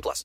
plus.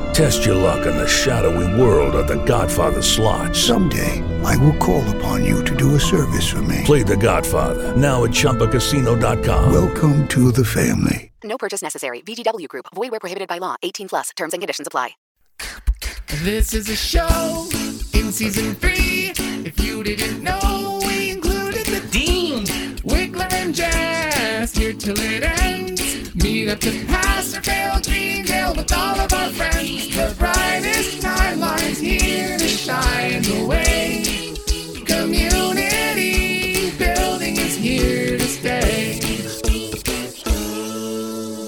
Test your luck in the shadowy world of The Godfather slot. Someday, I will call upon you to do a service for me. Play The Godfather now at ChumbaCasino.com. Welcome to the family. No purchase necessary. VGW Group. Void where prohibited by law. 18 plus. Terms and conditions apply. This is a show in season three. If you didn't know, we included the Dean, Wigler, and Jazz here till it ends. With all of our friends. The brightest here to shine the way. Community building is here to stay.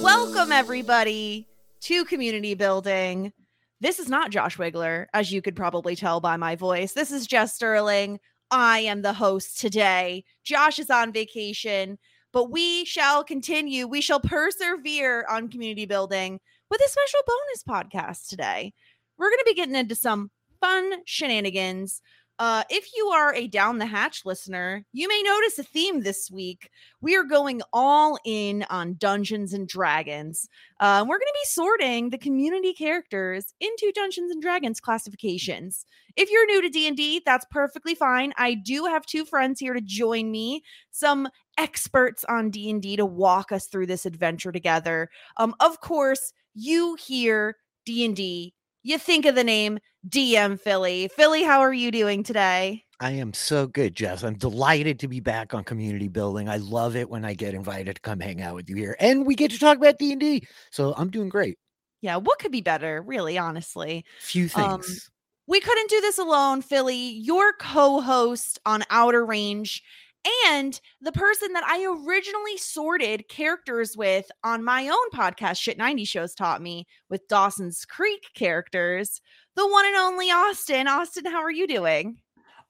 Welcome, everybody, to community building. This is not Josh Wigler, as you could probably tell by my voice. This is Jess Sterling. I am the host today. Josh is on vacation, but we shall continue. We shall persevere on community building with a special bonus podcast today. We're going to be getting into some fun shenanigans. Uh, if you are a down the hatch listener, you may notice a theme this week. We are going all in on Dungeons and Dragons. Uh, we're going to be sorting the community characters into Dungeons and Dragons classifications. If you're new to D&D, that's perfectly fine. I do have two friends here to join me, some experts on D&D to walk us through this adventure together. Um, of course, you hear D&D, you think of the name DM Philly. Philly, how are you doing today? I am so good, Jess. I'm delighted to be back on community building. I love it when I get invited to come hang out with you here, and we get to talk about D and D. So I'm doing great. Yeah, what could be better, really, honestly? Few things. Um, we couldn't do this alone, Philly. Your co-host on Outer Range and the person that I originally sorted characters with on my own podcast, Shit 90 Shows Taught Me, with Dawson's Creek characters, the one and only Austin. Austin, how are you doing?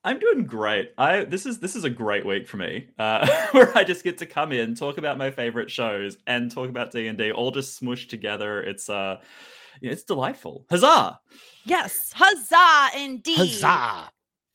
I'm doing great. I this is this is a great week for me, uh, where I just get to come in, talk about my favorite shows, and talk about D and D, all just smushed together. It's uh, it's delightful. Huzzah! Yes, huzzah indeed. Huzzah!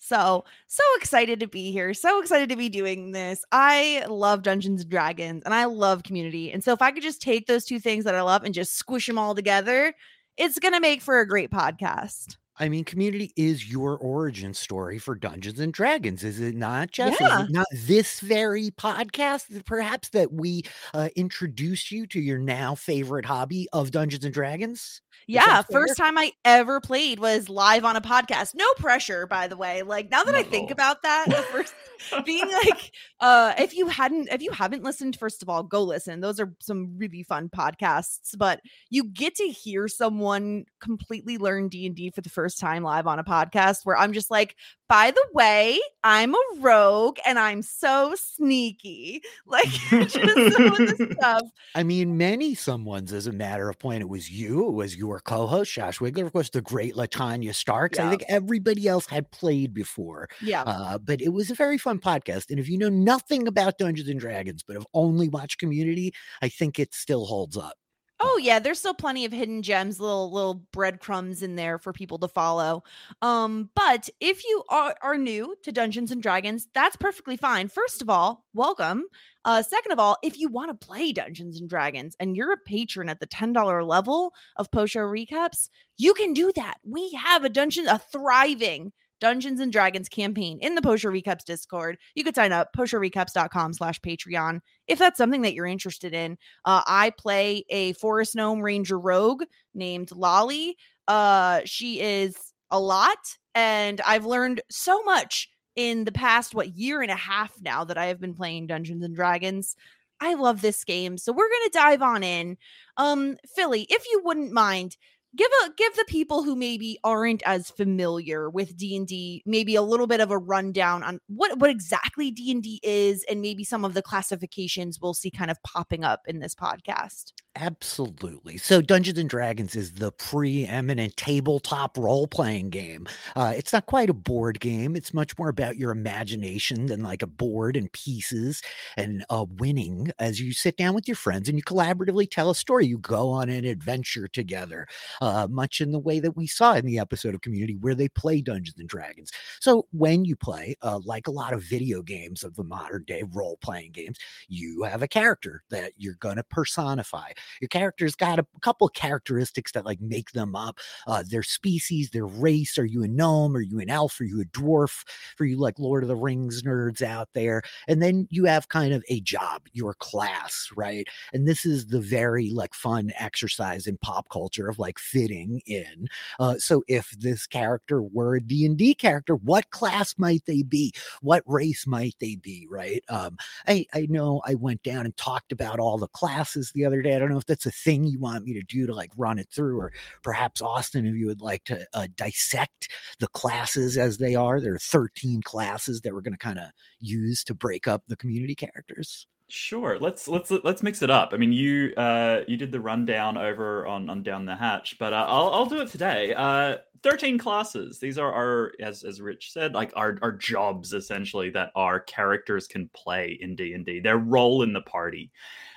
So, so excited to be here. So excited to be doing this. I love Dungeons and Dragons and I love community. And so, if I could just take those two things that I love and just squish them all together, it's going to make for a great podcast. I mean, community is your origin story for Dungeons and Dragons, is it not, Jess? Is Yeah. it not this very podcast, perhaps, that we uh, introduced you to your now favorite hobby of Dungeons and Dragons? Yeah, first time I ever played was live on a podcast. No pressure, by the way. Like now that I think about that, first being like, uh, if you hadn't, if you haven't listened, first of all, go listen. Those are some really fun podcasts. But you get to hear someone completely learn D and D for the first first time live on a podcast where I'm just like, by the way, I'm a rogue and I'm so sneaky. Like just some of the stuff. I mean, many someone's as a matter of point. It was you, it was your co-host, Josh Wigler, of course, the great Latanya Starks. I think everybody else had played before. Yeah. Uh, but it was a very fun podcast. And if you know nothing about Dungeons and Dragons, but have only watched community, I think it still holds up. Oh yeah, there's still plenty of hidden gems, little little breadcrumbs in there for people to follow. Um, but if you are, are new to Dungeons and Dragons, that's perfectly fine. First of all, welcome. Uh, second of all, if you want to play Dungeons and Dragons and you're a patron at the $10 level of post show recaps, you can do that. We have a dungeon, a thriving Dungeons and Dragons campaign in the Post Show Recaps Discord. You could sign up, postshowrecaps.com slash Patreon if that's something that you're interested in. Uh, I play a Forest Gnome Ranger Rogue named Lolly. Uh, she is a lot, and I've learned so much in the past, what, year and a half now that I have been playing Dungeons and Dragons. I love this game. So we're to dive on in. Um, Philly, if you wouldn't mind, give a give the people who maybe aren't as familiar with D&D maybe a little bit of a rundown on what what exactly D&D is and maybe some of the classifications we'll see kind of popping up in this podcast. Absolutely. So, Dungeons and Dragons is the preeminent tabletop role playing game. Uh, it's not quite a board game, it's much more about your imagination than like a board and pieces and uh, winning as you sit down with your friends and you collaboratively tell a story. You go on an adventure together, uh, much in the way that we saw in the episode of Community where they play Dungeons and Dragons. So, when you play, uh, like a lot of video games of the modern day role playing games, you have a character that you're going to personify. Your character's got a couple of characteristics that like make them up. Uh their species their race are you a gnome? Are you an elf? Are you a dwarf? For you like lord of the rings nerds out there? And then you have kind of a job your class right? And this is the very like fun exercise in pop culture of like fitting in uh so if this character were a d&d character what class might they be what race might they be right um I, I know I went down and talked about all the classes the other day. I don't know if that's a thing you want me to do to like run it through, or perhaps Austin, if you would like to uh, dissect the classes as they are. There are 13 classes that we're going to kind of use to break up the community characters. Sure. Let's let's let's mix it up. I mean, you uh you did the rundown over on on down the hatch, but uh, I'll I'll do it today. Uh, thirteen classes. These are our as as Rich said, like our our jobs essentially that our characters can play in D and D. Their role in the party.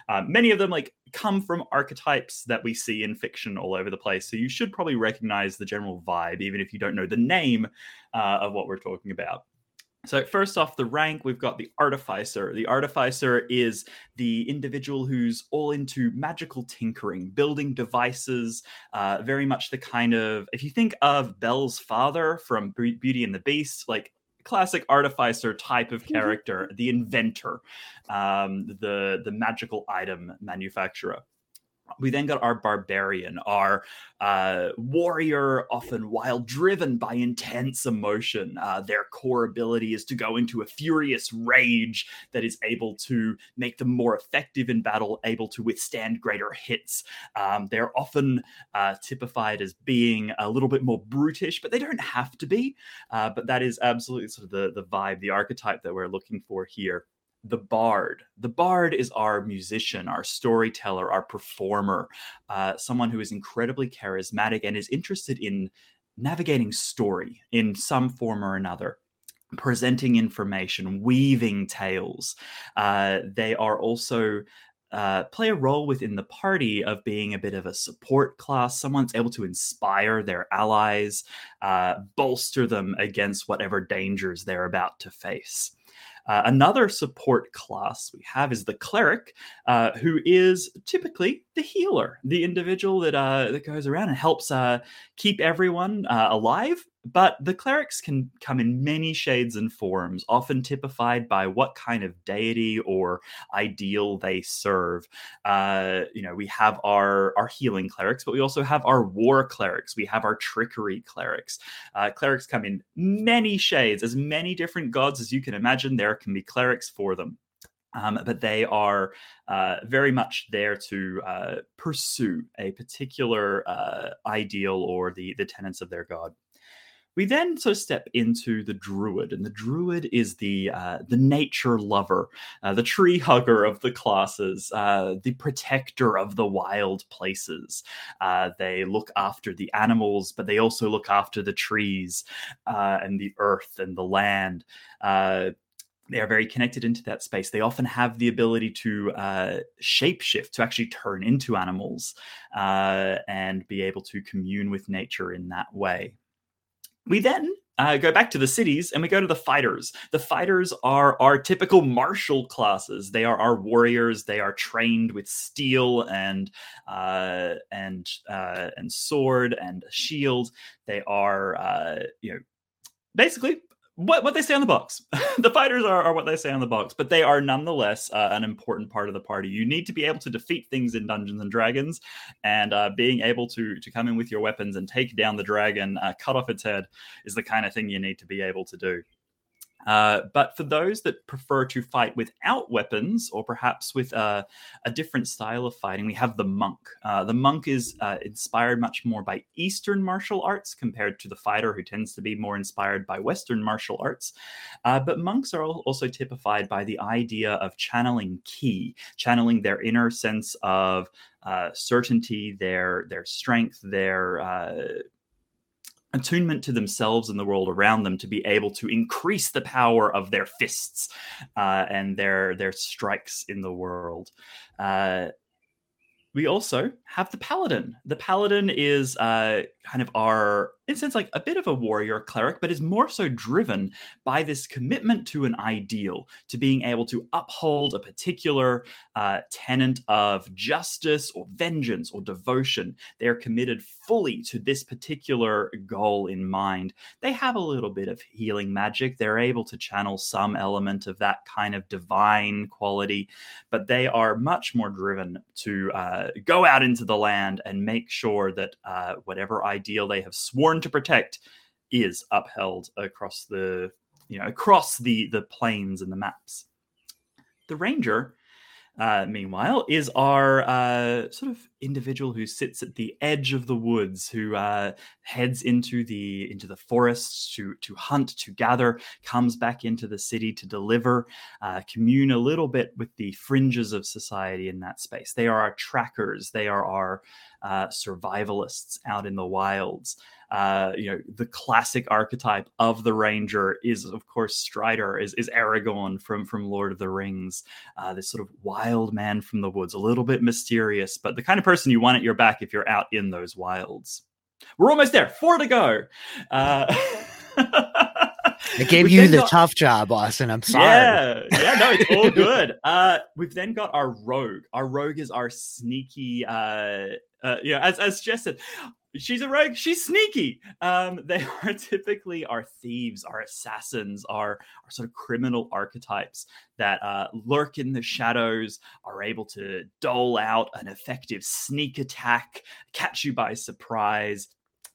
Uh, many of them like come from archetypes that we see in fiction all over the place. So you should probably recognize the general vibe, even if you don't know the name uh, of what we're talking about. So, first off, the rank, we've got the Artificer. The Artificer is the individual who's all into magical tinkering, building devices, uh, very much the kind of, if you think of Belle's father from Beauty and the Beast, like classic artificer type of character, the inventor, um, the the magical item manufacturer. We then got our barbarian, our uh, warrior, often while driven by intense emotion. Uh, their core ability is to go into a furious rage that is able to make them more effective in battle, able to withstand greater hits. Um, they're often uh, typified as being a little bit more brutish, but they don't have to be. Uh, but that is absolutely sort of the, the vibe, the archetype that we're looking for here the bard. The bard is our musician, our storyteller, our performer, uh, someone who is incredibly charismatic and is interested in navigating story in some form or another. Presenting information, weaving tales. Uh, they are also uh, play a role within the party of being a bit of a support class. Someone's able to inspire their allies, uh, bolster them against whatever dangers they're about to face. Uh, another support class we have is the cleric, uh, who is typically the healer, the individual that uh, that goes around and helps uh, keep everyone uh, alive. But the clerics can come in many shades and forms, often typified by what kind of deity or ideal they serve. Uh, you know, we have our our healing clerics, but we also have our war clerics. We have our trickery clerics. Uh, clerics come in many shades, as many different gods as you can imagine. There can be clerics for them. Um, but they are uh, very much there to uh, pursue a particular uh, ideal or the the tenets of their god. We then sort of step into the druid, and the druid is the uh, the nature lover, uh, the tree hugger of the classes, uh, the protector of the wild places. Uh, they look after the animals, but they also look after the trees uh, and the earth and the land. Uh, they are very connected into that space. They often have the ability to uh, shapeshift, to actually turn into animals uh, and be able to commune with nature in that way. We then uh, go back to the cities and we go to the fighters. The fighters are our typical martial classes. They are our warriors. They are trained with steel and uh, and uh, and sword and shield. They are uh, you know basically what, what they say on the box. the fighters are, are what they say on the box, but they are nonetheless uh, an important part of the party. You need to be able to defeat things in Dungeons and Dragons, and uh, being able to to come in with your weapons and take down the dragon, uh, cut off its head, is the kind of thing you need to be able to do. Uh, but for those that prefer to fight without weapons or perhaps with uh, a different style of fighting, we have the monk. Uh, the monk is uh, inspired much more by Eastern martial arts compared to the fighter, who tends to be more inspired by Western martial arts. Uh, but monks are also typified by the idea of channeling ki, channeling their inner sense of certainty, their their strength, their attunement to themselves and the world around them to be able to increase the power of their fists uh, and their their strikes in the world. Uh, we also have the paladin. The paladin is uh, kind of our, in a sense, like a bit of a warrior cleric, but is more so driven by this commitment to an ideal, to being able to uphold a particular uh, tenant of justice or vengeance or devotion. They are committed fully to this particular goal in mind. They have a little bit of healing magic. They're able to channel some element of that kind of divine quality, but they are much more driven to uh, go out into the land and make sure that uh, whatever ideal they have sworn to protect is upheld across the you know across the the plains and the maps. The ranger uh, meanwhile, is our uh, sort of individual who sits at the edge of the woods, who uh, heads into the into the forests to to hunt, to gather, comes back into the city to deliver, uh, commune a little bit with the fringes of society in that space. They are our trackers. They are our uh, survivalists out in the wilds. Uh, you know, the classic archetype of the ranger is, of course, Strider, is, is Aragorn from from Lord of the Rings. Uh, this sort of wild man from the woods, a little bit mysterious, but the kind of person you want at your back if you're out in those wilds. We're almost there. Four to go. Uh, I gave you the got, tough job, Austin. I'm sorry. Yeah, yeah, no, it's all good. Uh, we've then got our rogue. Our rogue is our sneaky. Uh, uh, yeah, as as Jess said, she's a rogue. She's sneaky. Um they are typically our thieves our assassins our, sort of criminal archetypes that uh, lurk in the shadows are able to dole out an effective sneak attack catch you by surprise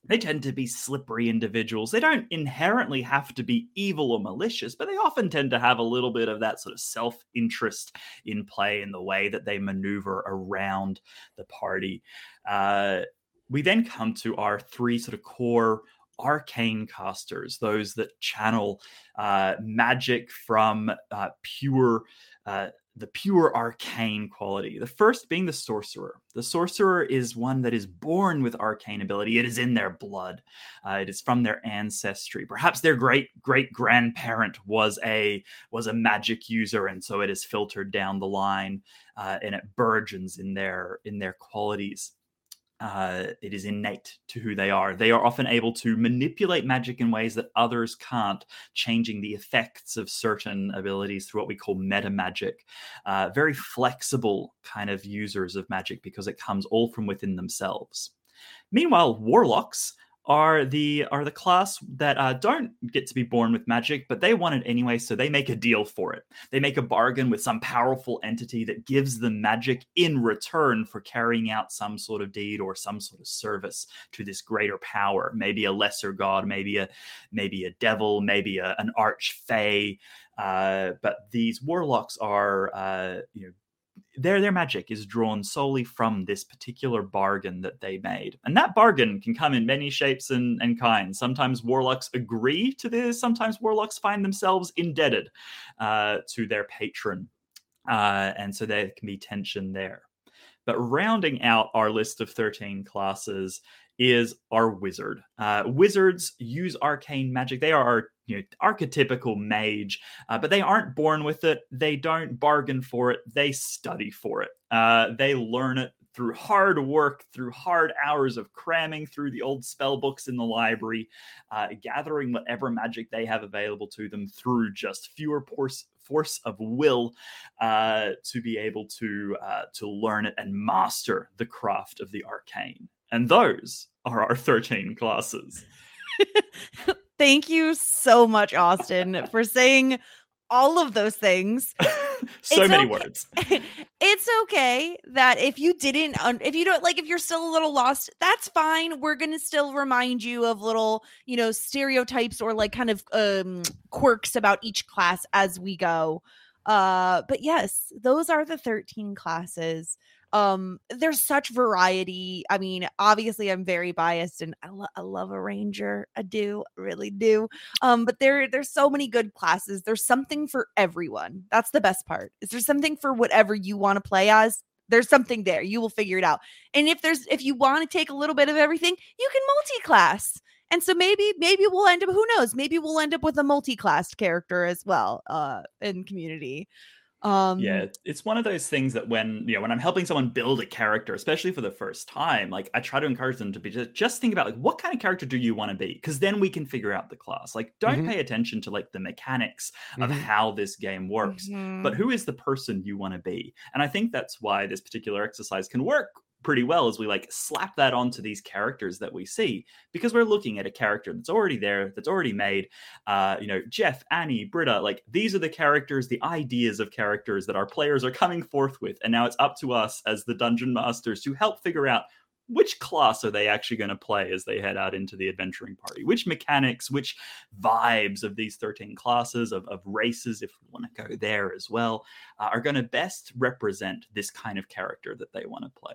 they tend to be slippery individuals. They don't inherently have to be evil or malicious, but they often tend to have a little bit of that sort of self interest in play in the way that they maneuver around the party. Uh, we then come to our three sort of core arcane casters, those that channel uh, magic from uh, pure. The pure arcane quality. The first being the sorcerer. The sorcerer is one that is born with arcane ability. It is in their blood. Uh, it is from their ancestry. Perhaps their great great grandparent was a was a magic user, and so it is filtered down the line, uh, and it burgeons in their in their qualities uh, it is innate to who they are. They are often able to manipulate magic in ways that others can't, changing the effects of certain abilities through what we call meta magic. Uh, very flexible kind of users of magic because it comes all from within themselves. Meanwhile, warlocks are the are the class that uh, don't get to be born with magic, but they want it anyway, so they make a deal for it. They make a bargain with some powerful entity that gives them magic in return for carrying out some sort of deed or some sort of service to this greater power. Maybe a lesser god, maybe a maybe a devil, maybe a, an arch fae. Uh, but these warlocks are uh, you know their their magic is drawn solely from this particular bargain that they made and that bargain can come in many shapes and, and kinds sometimes warlocks agree to this sometimes warlocks find themselves indebted uh, to their patron uh, and so there can be tension there but rounding out our list of 13 classes is our wizard. Uh, wizards use arcane magic. They are our you know, archetypical mage, uh, but they aren't born with it. They don't bargain for it. They study for it. Uh, they learn it through hard work, through hard hours of cramming through the old spell books in the library, uh, gathering whatever magic they have available to them through just fewer force force of will uh, to be able to uh, to learn it and master the craft of the arcane. And those are our 13 classes. Thank you so much, Austin, for saying all of those things. so It's many okay- words. it's okay that if you didn't un- if you don't like if you're still a little lost that's fine we're gonna still remind you of little you know stereotypes or like kind of um quirks about each class as we go uh but yes those are the 13 classes um there's such variety i mean obviously i'm very biased and I, lo- I love a ranger i do really do um but there there's so many good classes there's something for everyone that's the best part is there something for whatever you want to play as there's something there you will figure it out and if there's if you want to take a little bit of everything you can multi-class and so maybe maybe we'll end up who knows maybe we'll end up with a multi-classed character as well uh in community um yeah, it's one of those things that when you know when I'm helping someone build a character, especially for the first time, like I try to encourage them to be just just think about like what kind of character do you want to be? Because then we can figure out the class. Like, don't Mhm. pay attention to like the mechanics of Mhm. how this game works, but mhm. who is the person you want to be? And I think that's why this particular exercise can work pretty well as we like slap that onto these characters that we see because we're looking at a character that's already there that's already made uh you know jeff annie britta like these are the characters the ideas of characters that our players are coming forth with and now it's up to us as the dungeon masters to help figure out which class are they actually going to play as they head out into the adventuring party which mechanics which vibes of these 13 classes of, of races if we want to go there as well uh, are going to best represent this kind of character that they want to play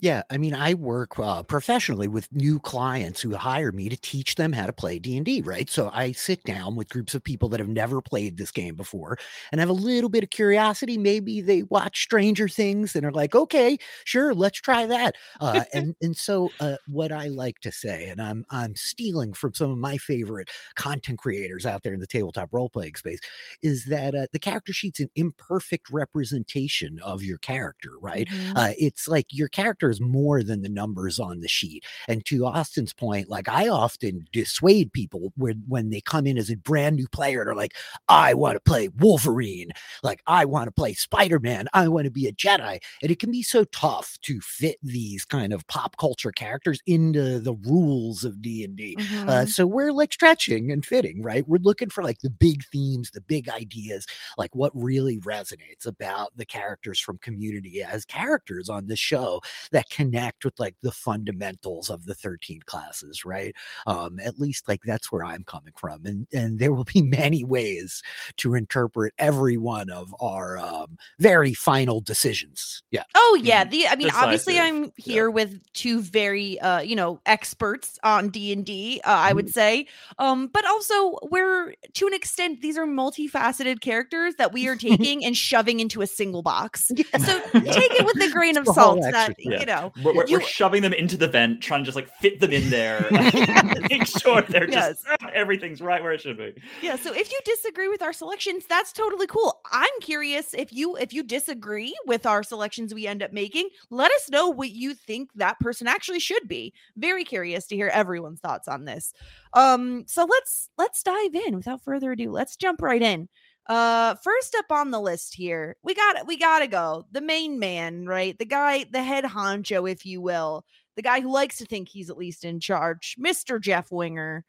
Yeah, I mean, I work uh, professionally with new clients who hire me to teach them how to play D and D. Right, so I sit down with groups of people that have never played this game before and have a little bit of curiosity. Maybe they watch Stranger Things and are like, "Okay, sure, let's try that." Uh, and and so, uh, what I like to say, and I'm I'm stealing from some of my favorite content creators out there in the tabletop role playing space, is that uh, the character sheet's an imperfect representation of your character. Right. Mhm. Uh, it's like your character is more than the numbers on the sheet. And to Austin's point, like I often dissuade people when when they come in as a brand new player and are like, I want to play Wolverine, like I want to play Spider Man, I want to be a Jedi, and it can be so tough to fit these kind of pop culture characters into the rules of D and D. Uh, Mhm. so we're like stretching and fitting, right? We're looking for like the big themes, the big ideas, like what really resonates about the characters from community as characters on the show that connect with like the fundamentals of the 13 classes, right? Um, at least like that's where I'm coming from. And and there will be many ways to interpret every one of our um very final decisions. Yeah. Oh yeah, Mhm. the I mean obviously I'm here with two very uh you know experts on D&D uh, I Mm-hmm. would say. Um but also we're to an extent these are multifaceted characters that we are taking and shoving into a single box. So take it with a grain of It's the whole salt that exercise. you know. We're, we're, You- we're shoving them into the vent, trying to just like fit them in there, make sure they're just everything's right where it should be. Yeah, so if you disagree with our selections, that's totally cool. I'm curious if you if you disagree with our selections we end up making, let us know what you think that person actually should be. Very curious to hear everyone's thoughts on this. Um so let's let's dive in without further ado. Let's jump right in. Uh first up on the list here, we got we got to go. The main man, right? The guy, the head honcho if you will. The guy who likes to think he's at least in charge, Mr. Jeff Winger.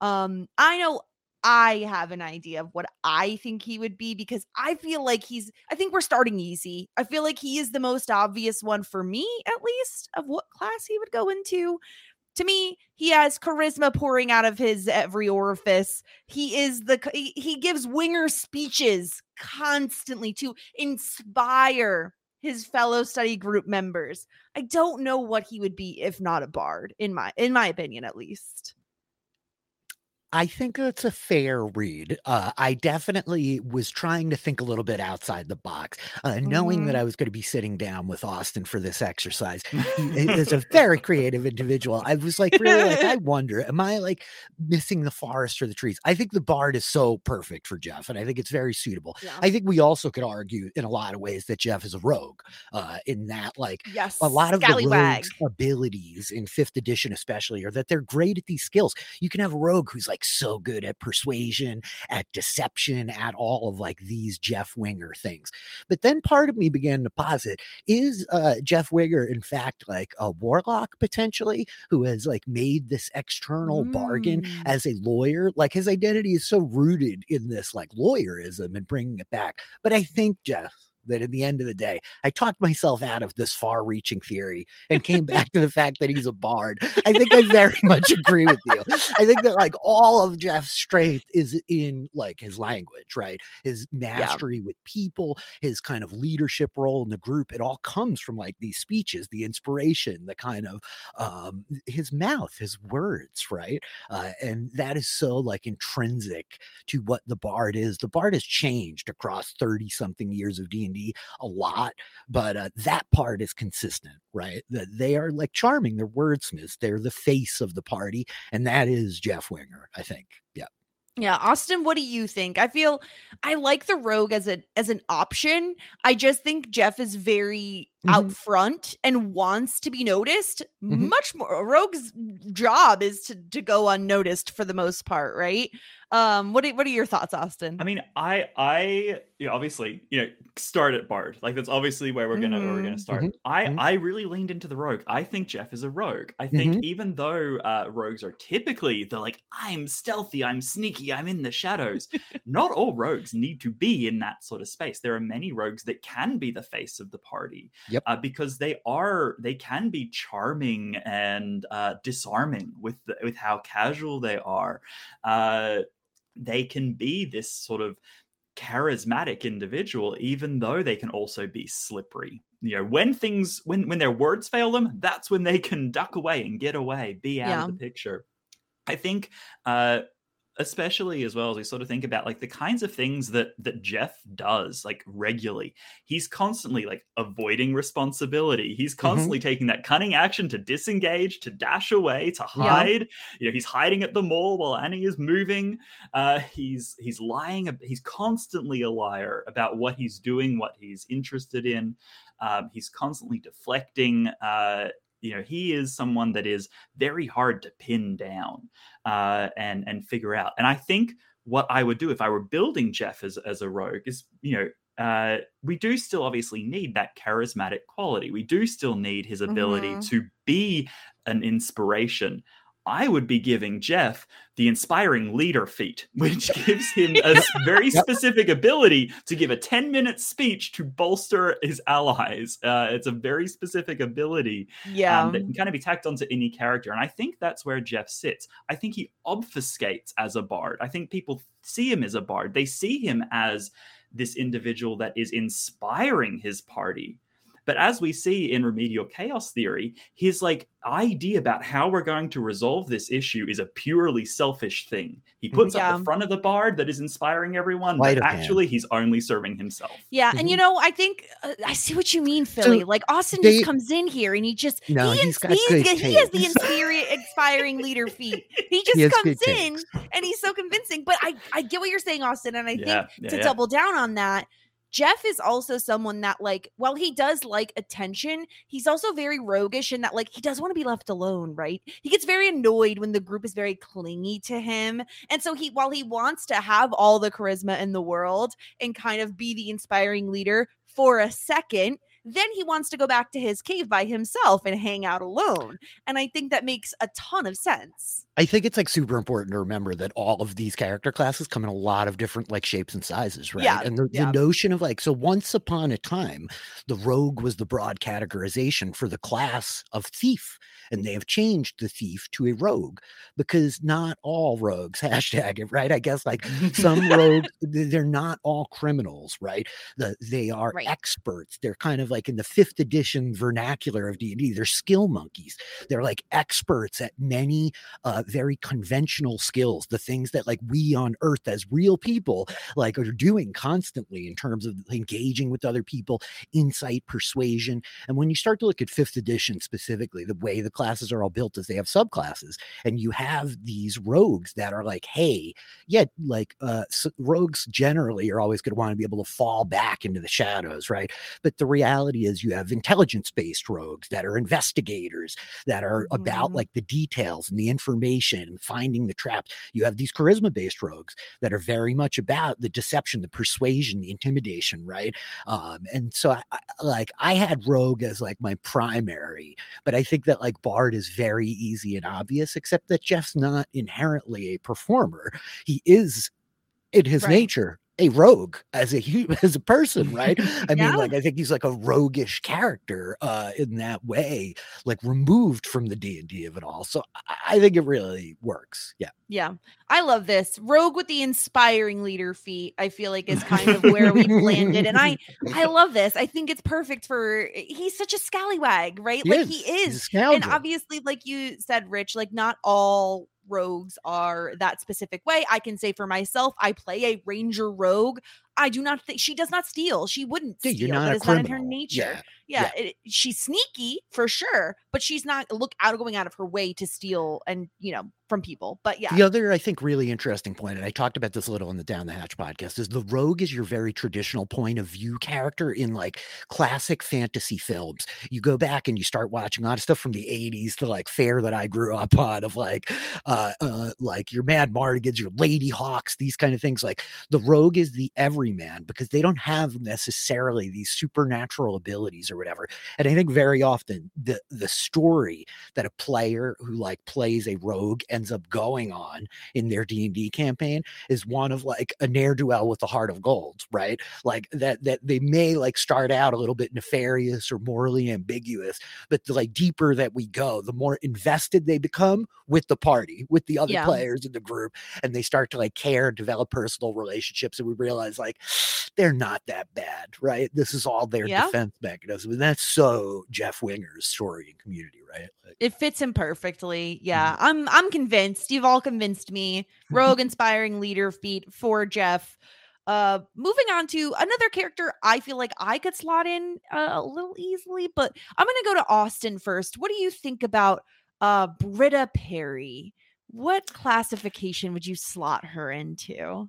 Um, I know I have an idea of what I think he would be because I feel like he's, I think we're starting easy. I feel like he is the most obvious one for me, at least, of what class he would go into. To me, he has charisma pouring out of his every orifice. He is the, he, gives winger speeches constantly to inspire his fellow study group members. I don't know what he would be if not a bard in my in my opinion at least. I think that's a fair read. Uh, I definitely was trying to think a little bit outside the box, uh, knowing that Mhm. I was going to be sitting down with Austin for this exercise. He is a very creative individual. I was like, really, like, I wonder, am I like missing the forest or the trees? I think the bard is so perfect for Jeff, and I think it's very suitable. Yeah. I think we also could argue in a lot of ways that Jeff is a rogue, uh, in that, like, Yes. a lot of the scallywag. rogues abilities in fifth edition especially are that they're great at these skills you can have a rogue who's like so good at persuasion at deception at all of like these jeff winger things. But then part of me began to posit is uh jeff winger in fact like a warlock potentially who has like made this external bargain Mm. as a lawyer? Like his identity is so rooted in this like lawyerism and bringing it back. But i think jeff that at the end of the day, I talked myself out of this far reaching theory and came back to the fact that he's a bard. I think I very much agree with you. I think that like all of Jeff's strength is in like his language, right? His mastery with people, his kind of leadership role in the group. It all comes from like these speeches, the inspiration, the kind of um his mouth, his words, right? Uh, and that is so like intrinsic to what the bard is. The bard has changed across 30 something years of D&D a lot, but uh, that part is consistent, right? That they are like charming, they're wordsmiths, they're the face of the party, and that is Jeff Winger, I think. Yeah. Yeah, Austin, what do you think? I feel I like the rogue as a as an option. I just think Jeff is very out Mhm. front and wants to be noticed. Mhm. Much more rogue's job is to to go unnoticed for the most part, right? Um what are, what are your thoughts, Austin? I mean, I I you know, obviously, you know, start at Bard. Like that's obviously where we're gonna where we're gonna Mhm. start. Mhm. I Mhm. I really leaned into the rogue. I think Jeff is a rogue. I think even though uh rogues are typically they're like, I'm stealthy, I'm sneaky, I'm in the shadows. not all rogues need to be in that sort of space. There are many rogues that can be the face of the party. Yep. Uh, because they are they can be charming and uh disarming with the, with how casual they are. Uh they can be this sort of charismatic individual even though they can also be slippery you know when things when when their words fail them that's when they can duck away and get away be out Yeah. of the picture i think uh especially as well as we sort of think about like the kinds of things that that jeff does like regularly. He's constantly like avoiding responsibility. He's constantly taking that cunning action to disengage to dash away to Yeah. hide. You know he's hiding at the mall while annie is moving. Uh he's he's lying he's constantly a liar about what he's doing what he's interested in. Um, he's constantly deflecting uh you know he is someone that is very hard to pin down uh and and figure out and i think what i would do if i were building jeff as, as a rogue is you know uh, we do still obviously need that charismatic quality. We do still need his ability Mhm. to be an inspiration. I would be giving Jeff the inspiring leader feat, which gives him a very specific ability to give a 10 minute speech to bolster his allies. Uh, it's a very specific ability yeah. um, that can kind of be tacked onto any character. And I think that's where Jeff sits. I think he obfuscates as a bard. I think people see him as a bard. They see him as this individual that is inspiring his party. But as we see in remedial chaos theory, his like idea about how we're going to resolve this issue is a purely selfish thing. He puts up the front of the bard that is inspiring everyone, Sleight but of hand. actually he's only serving himself. Yeah, and you Mhm. know, I think uh, I see what you mean, Philly. like Austin they- just comes in here and he just No, he, he's ins- got he's good good- he has the taste. inspiring, inspiring leader feat. He just He comes in taste. and he's so convincing. But I I get what you're saying, Austin, and I Yeah, think yeah, to yeah. double down on that. Jeff is also someone that, like, while he does like attention, he's also very roguish in that, like, he does want to be left alone, right? He gets very annoyed when the group is very clingy to him. And so he, while he wants to have all the charisma in the world and kind of be the inspiring leader for a second, then he wants to go back to his cave by himself and hang out alone. And I think that makes a ton of sense. I think it's like super important to remember that all of these character classes come in a lot of different like shapes and sizes, right? Yeah, and the, yeah. the notion of like, so once upon a time, the rogue was the broad categorization for the class of thief. And they have changed the thief to a rogue because not all rogues hashtag it, right? I guess like some rogues, they're not all criminals, right? The, they are Right. experts. They're kind of like in the fifth edition vernacular of D&D. They're skill monkeys. They're like experts at many uh, very conventional skills, the things that like we on Earth as real people like are doing constantly in terms of engaging with other people, insight, persuasion. And when you start to look at fifth edition specifically, the way the classes are all built is they have subclasses, and you have these rogues that are like, hey, yeah, like uh, s- rogues generally are always going to want to be able to fall back into the shadows, right? But the reality is you have intelligence based rogues that are investigators that are about Mhm. like the details and the information and finding the traps. You have these charisma based rogues that are very much about the deception, the persuasion, the intimidation, right? Um, and so I, I like I had rogue as like my primary, but I think that like Bard is very easy and obvious, except that Jeff's not inherently a performer. He is in his Right. nature a rogue as a as a person, right? I Yeah. mean, like I think he's like a roguish character uh in that way, like removed from the D and D of it all. So I, think it really works. Yeah. Yeah, I love this rogue with the inspiring leader feat. I feel like is kind of where we landed, and I I love this. I think it's perfect for he's such a scallywag, right? He like is. he is, and obviously, like you said, Rich, like not all rogues are that specific way. I can say for myself, I play a ranger rogue. I do not think she does not steal. She wouldn't Yeah, steal. you're not a is not in her nature. Yeah. Yeah, It, she's sneaky for sure, but she's not look out going out of her way to steal and you know from people. But yeah, The other, I think, really interesting point, and I talked about this a little in the Down the Hatch podcast, is the rogue is your very traditional point of view character in like classic fantasy films. You go back and you start watching a lot of stuff from the 80s, the like fair that I grew up on, of like uh uh like your Madmartigans, your Ladyhawkes, these kind of things. Like the rogue is the everyman because they don't have necessarily these supernatural abilities or whatever. And I think very often the the story that a player who like plays a rogue ends up going on in their D&D campaign is one of like a ne'er-do-well with the heart of gold, right? Like that that they may like start out a little bit nefarious or morally ambiguous, but the like deeper that we go, the more invested they become with the party, with the other Yeah. players in the group, and they start to like care, and develop personal relationships, and we realize like they're not that bad, right? This is all their Yeah. defense mechanism, and that's so Jeff Winger's story and community, right? Like, it fits him perfectly. Yeah, I'm I'm convinced. You've all convinced me. Rogue inspiring leader feat for Jeff. Uh, moving on to another character, I feel like I could slot in uh, a little easily, but I'm gonna go to Austin first. What do you think about uh Britta Perry? What classification would you slot her into?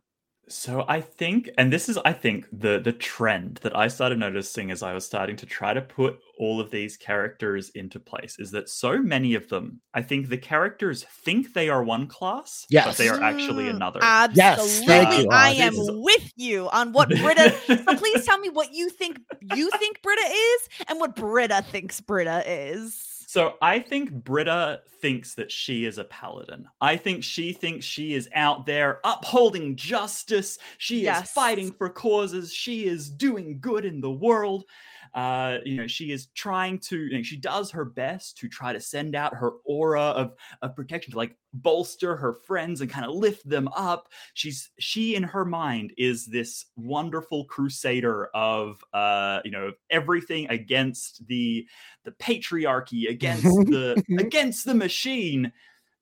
So I think, and this is, I think, the the trend that I started noticing as I was starting to try to put all of these characters into place is that so many of them, I think the characters think they are one class, yes. but they are actually Mm, another. Absolutely. thank you, I am with you on what Britta. so please tell me what you think you think Britta is and what Britta thinks Britta is. So I think Britta thinks that she is a paladin. I think she thinks she is out there upholding justice. She Yes. is fighting for causes. She is doing good in the world. Uh, you know, she is trying to. You know, she does her best to try to send out her aura of of protection to like bolster her friends and kind of lift them up. She's she in her mind is this wonderful crusader of uh, you know everything against the the patriarchy against the against the machine.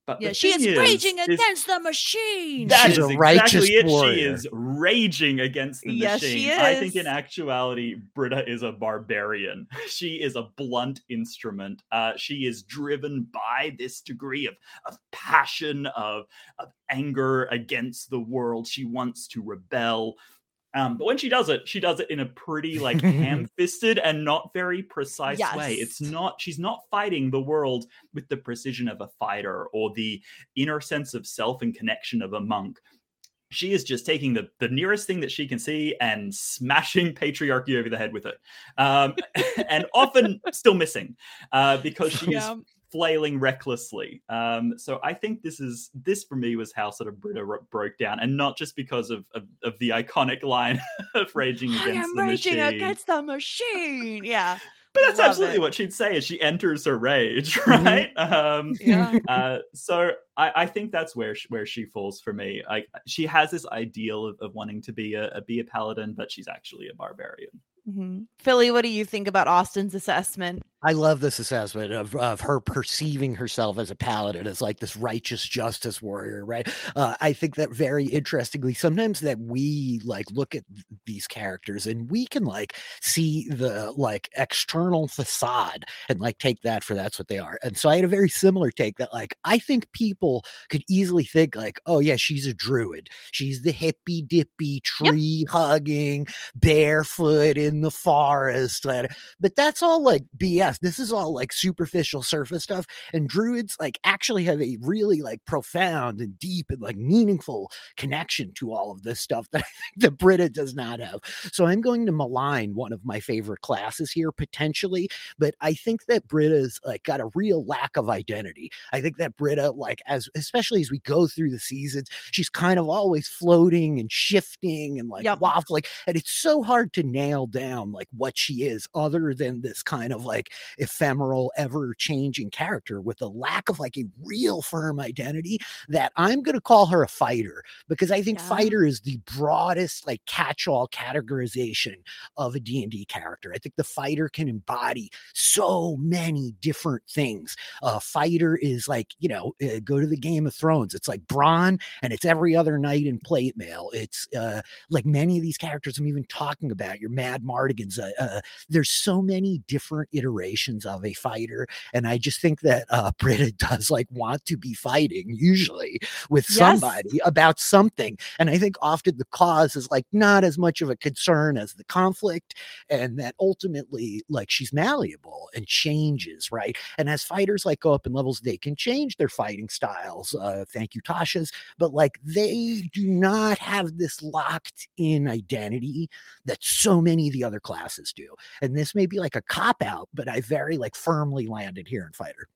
But Yeah, she is thing raging is- against the machine. that She's is a righteous exactly it. She is raging against the Yes, machine. she I think in actuality, Britta is a barbarian. She is a blunt instrument. Uh, she is driven by this degree of, of passion, of, of anger against the world. She wants to rebel. Um, but when she does it, she does it in a pretty like ham-fisted and not very precise way. It's not she's not fighting the world with the precision of a fighter or the inner sense of self and connection of a monk. She is just taking the, the nearest thing that she can see and smashing patriarchy over the head with it. Um, and often still missing uh, because she Yeah. is flailing recklessly. Um, so I think this is this for me was how sort of Britta ro- broke down, and not just because of of, of the iconic line of raging I against am the raging machine. against the machine. Yeah. But that's Love absolutely it. what she'd say as she enters her rage, right? Um, Yeah. uh, so I, I think that's where she, where she falls for me. Like she has this ideal of, of wanting to be a, a be a paladin, but she's actually a barbarian. Mhm. Philly, what do you think about Austin's assessment? I love this assessment of, of her perceiving herself as a paladin, as like this righteous justice warrior, right? Uh, I think that very interestingly, sometimes that we like look at these characters and we can like see the like external facade and like take that for that's what they are. And so I had a very similar take that like I think people could easily think like, oh yeah, she's a druid. She's the hippy dippy tree hugging, barefoot in the forest. But that's all like BS. This is all like superficial surface stuff. And druids like actually have a really like profound and deep and like meaningful connection to all of this stuff that that Britta does not have. So I'm going to malign one of my favorite classes here potentially, but I think that Britta's like got a real lack of identity. I think that Britta, like as especially as we go through the seasons, she's kind of always floating and shifting and like Yep. waffling, and it's so hard to nail down like what she is, other than this kind of like ephemeral, ever changing character with a lack of like a real firm identity. That I'm going to call her a fighter because I think Yeah. fighter is the broadest like catch-all categorization of a D&D character. I think the fighter can embody so many different things. A fighter is like, you know, uh, go to the Game of Thrones. It's like Bronn and it's every other knight in plate mail. It's uh, like many of these characters I'm even talking about, your Madmartigans. Uh, uh, there's so many different iterations of a fighter. And I just think that uh, Britta does like want to be fighting usually with Yes. somebody about something. And I think often the cause is like not as much of a concern as the conflict and that ultimately like she's malleable and changes right and as fighters like go up in levels they can change their fighting styles uh thank you tasha's but like they do not have this locked in identity that so many of the other classes do and this may be like a cop out but i very like firmly landed here in fighter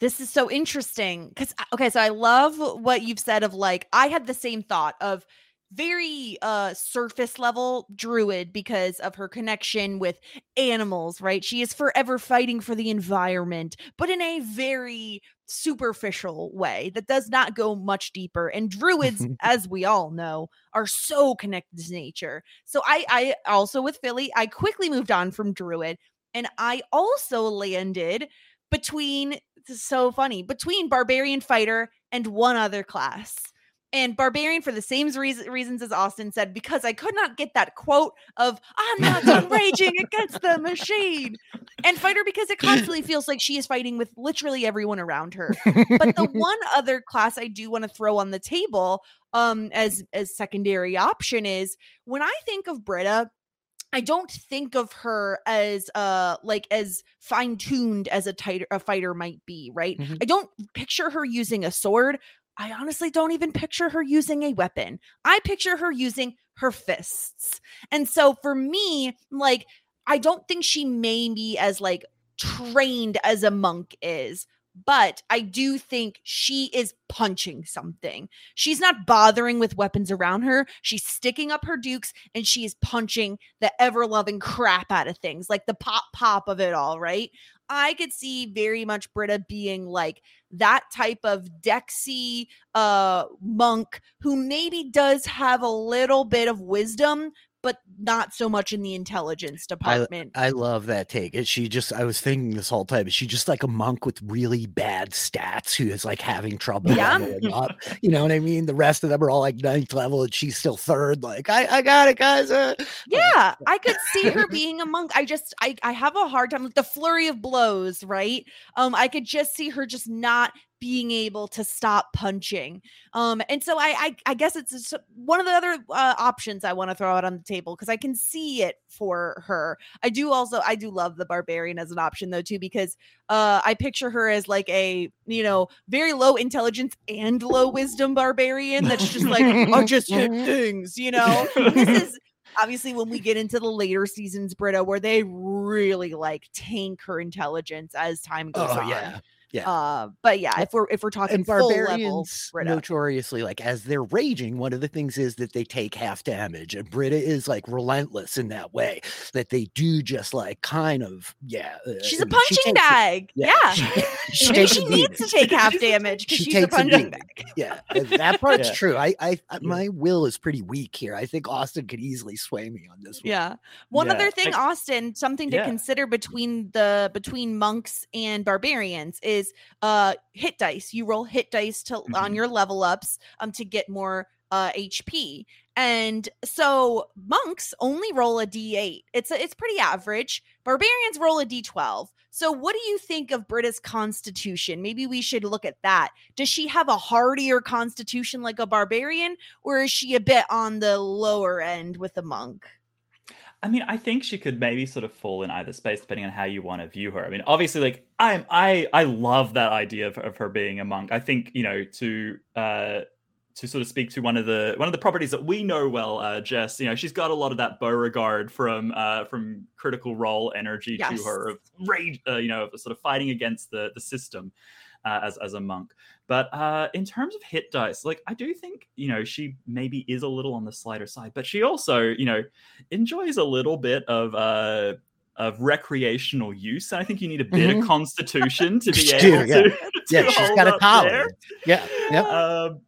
This is so interesting because okay, so I love what you've said of like I had the same thought of very uh surface level druid because of her connection with animals, right? She is forever fighting for the environment, but in a very superficial way that does not go much deeper. And druids, as we all know, are so connected to nature. So I I also with Philly, I quickly moved on from druid and I also landed between so funny between barbarian fighter and one other class. And barbarian for the same reason, reasons as austin said because i could not get that quote of i'm not raging against the machine. And fighter because it constantly feels like she is fighting with literally everyone around her. But the one other class i do want to throw on the table um as as secondary option is when i think of britta I don't think of her as uh like as fine tuned as a tighter a fighter might be, right? Mhm. I don't picture her using a sword. I honestly don't even picture her using a weapon. I picture her using her fists. And so for me, like I don't think she may be as like trained as a monk is, but I do think she is punching something. She's not bothering with weapons around her. She's sticking up her dukes and she is punching the ever loving crap out of things, like the pop pop of it all, right? I could see very much Britta being like that type of Dexy uh monk who maybe does have a little bit of wisdom, but not so much in the intelligence department. I love that take. She just? I was thinking this whole time. Is she just like a monk with really bad stats who is like having trouble Yeah. You know what I mean? The rest of them are all like ninth level, and she's still third. Like, I, I got it, guys. Uh, yeah i could see her being a monk i just I, I have a hard time with the flurry of blows right um i could just see her just not being able to stop punching um and so i i, I guess it's one of the other uh, options i want to throw out on the table because i can see it for her i do also i do love the barbarian as an option though too because uh i picture her as like a you know very low intelligence and low wisdom barbarian that's just like i just hit things you know this is obviously when we get into the later seasons, Britta, where they really like tank her intelligence as time goes Oh on. yeah. Yeah. Uh, but yeah, if we're if we're talking and level, barbarians Britta. notoriously like as they're raging one of the things is that they take half damage and britta is like relentless in that way that they do just like kind of yeah uh, She's a mean, she punching it- bag. Yeah. she, takes she needs to take half damage because She she's a takes a punching bag. yeah and that part's Yeah. true i i I- my will is pretty weak here i think austin could easily sway me on this one Yeah. One Yeah, other thing, I- Austin, something to Yeah. consider between the between monks and barbarians is uh hit dice. You roll hit dice to on Mhm. your level ups um to get more uh HP. And so monks only roll a D8. It's a, it's pretty average. Barbarians roll a D12. So what do you think of Britta's constitution? Maybe we should look at that. Does she have a hardier constitution like a barbarian or is she a bit on the lower end with a monk? I mean, I think she could maybe sort of fall in either space depending on how you want to view her. I mean, obviously, like I'm, I, I love that idea of, of her being a monk. I think you know to uh to sort of speak to one of the one of the properties that we know well, uh, Jess. You know, she's got a lot of that Beauregard from uh from Critical Role energy Yes. to her of rage. Uh, you know, sort of fighting against the the system. Uh, as as a monk, but uh, in terms of hit dice, like I do think you know she maybe is a little on the slighter side, but she also you know enjoys a little bit of uh of recreational use. I think you need a bit Mhm. of constitution to be able yeah. to, yeah to she's got a collar yeah yeah Um,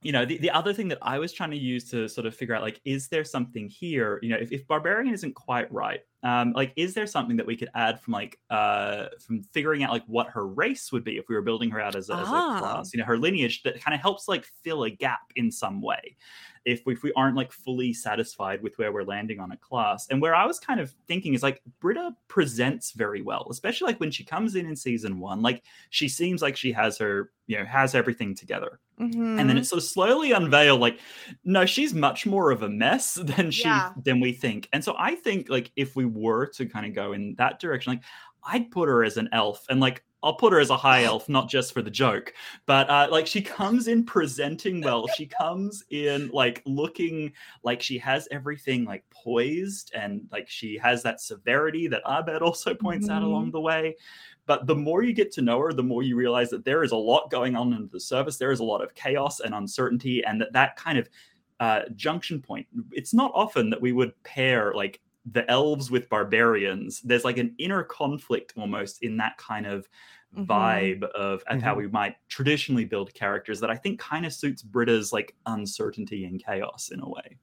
you know, the, the other thing that I was trying to use to sort of figure out, like, is there something here? You know, if, if barbarian isn't quite right, um, like, is there something that we could add from like uh from figuring out like what her race would be if we were building her out as a, as a Ah. class? You know, her lineage that kind of helps like fill a gap in some way if we, if we aren't like fully satisfied with where we're landing on a class. And where I was kind of thinking is like Britta presents very well, especially like when she comes in in season one. Like she seems like she has her, you know, has everything together. And Mm-hmm. then it's sort of slowly unveiled like, no, she's much more of a mess than she Yeah. than we think. And so I think like if we were to kind of go in that direction, like I'd put her as an elf and like I'll put her as a high elf, not just for the joke, but uh, like she comes in presenting well. She comes in like looking like she has everything like poised and like she has that severity that Abed also points out Mhm. along the way. But the more you get to know her, the more you realize that there is a lot going on under the surface. There is a lot of chaos and uncertainty, and that that kind of uh, junction point. It's not often that we would pair like the elves with barbarians. There's like an inner conflict almost in that kind of Mhm. vibe of, of how Mhm. we might traditionally build characters that I think kind of suits Britta's like uncertainty and chaos in a way.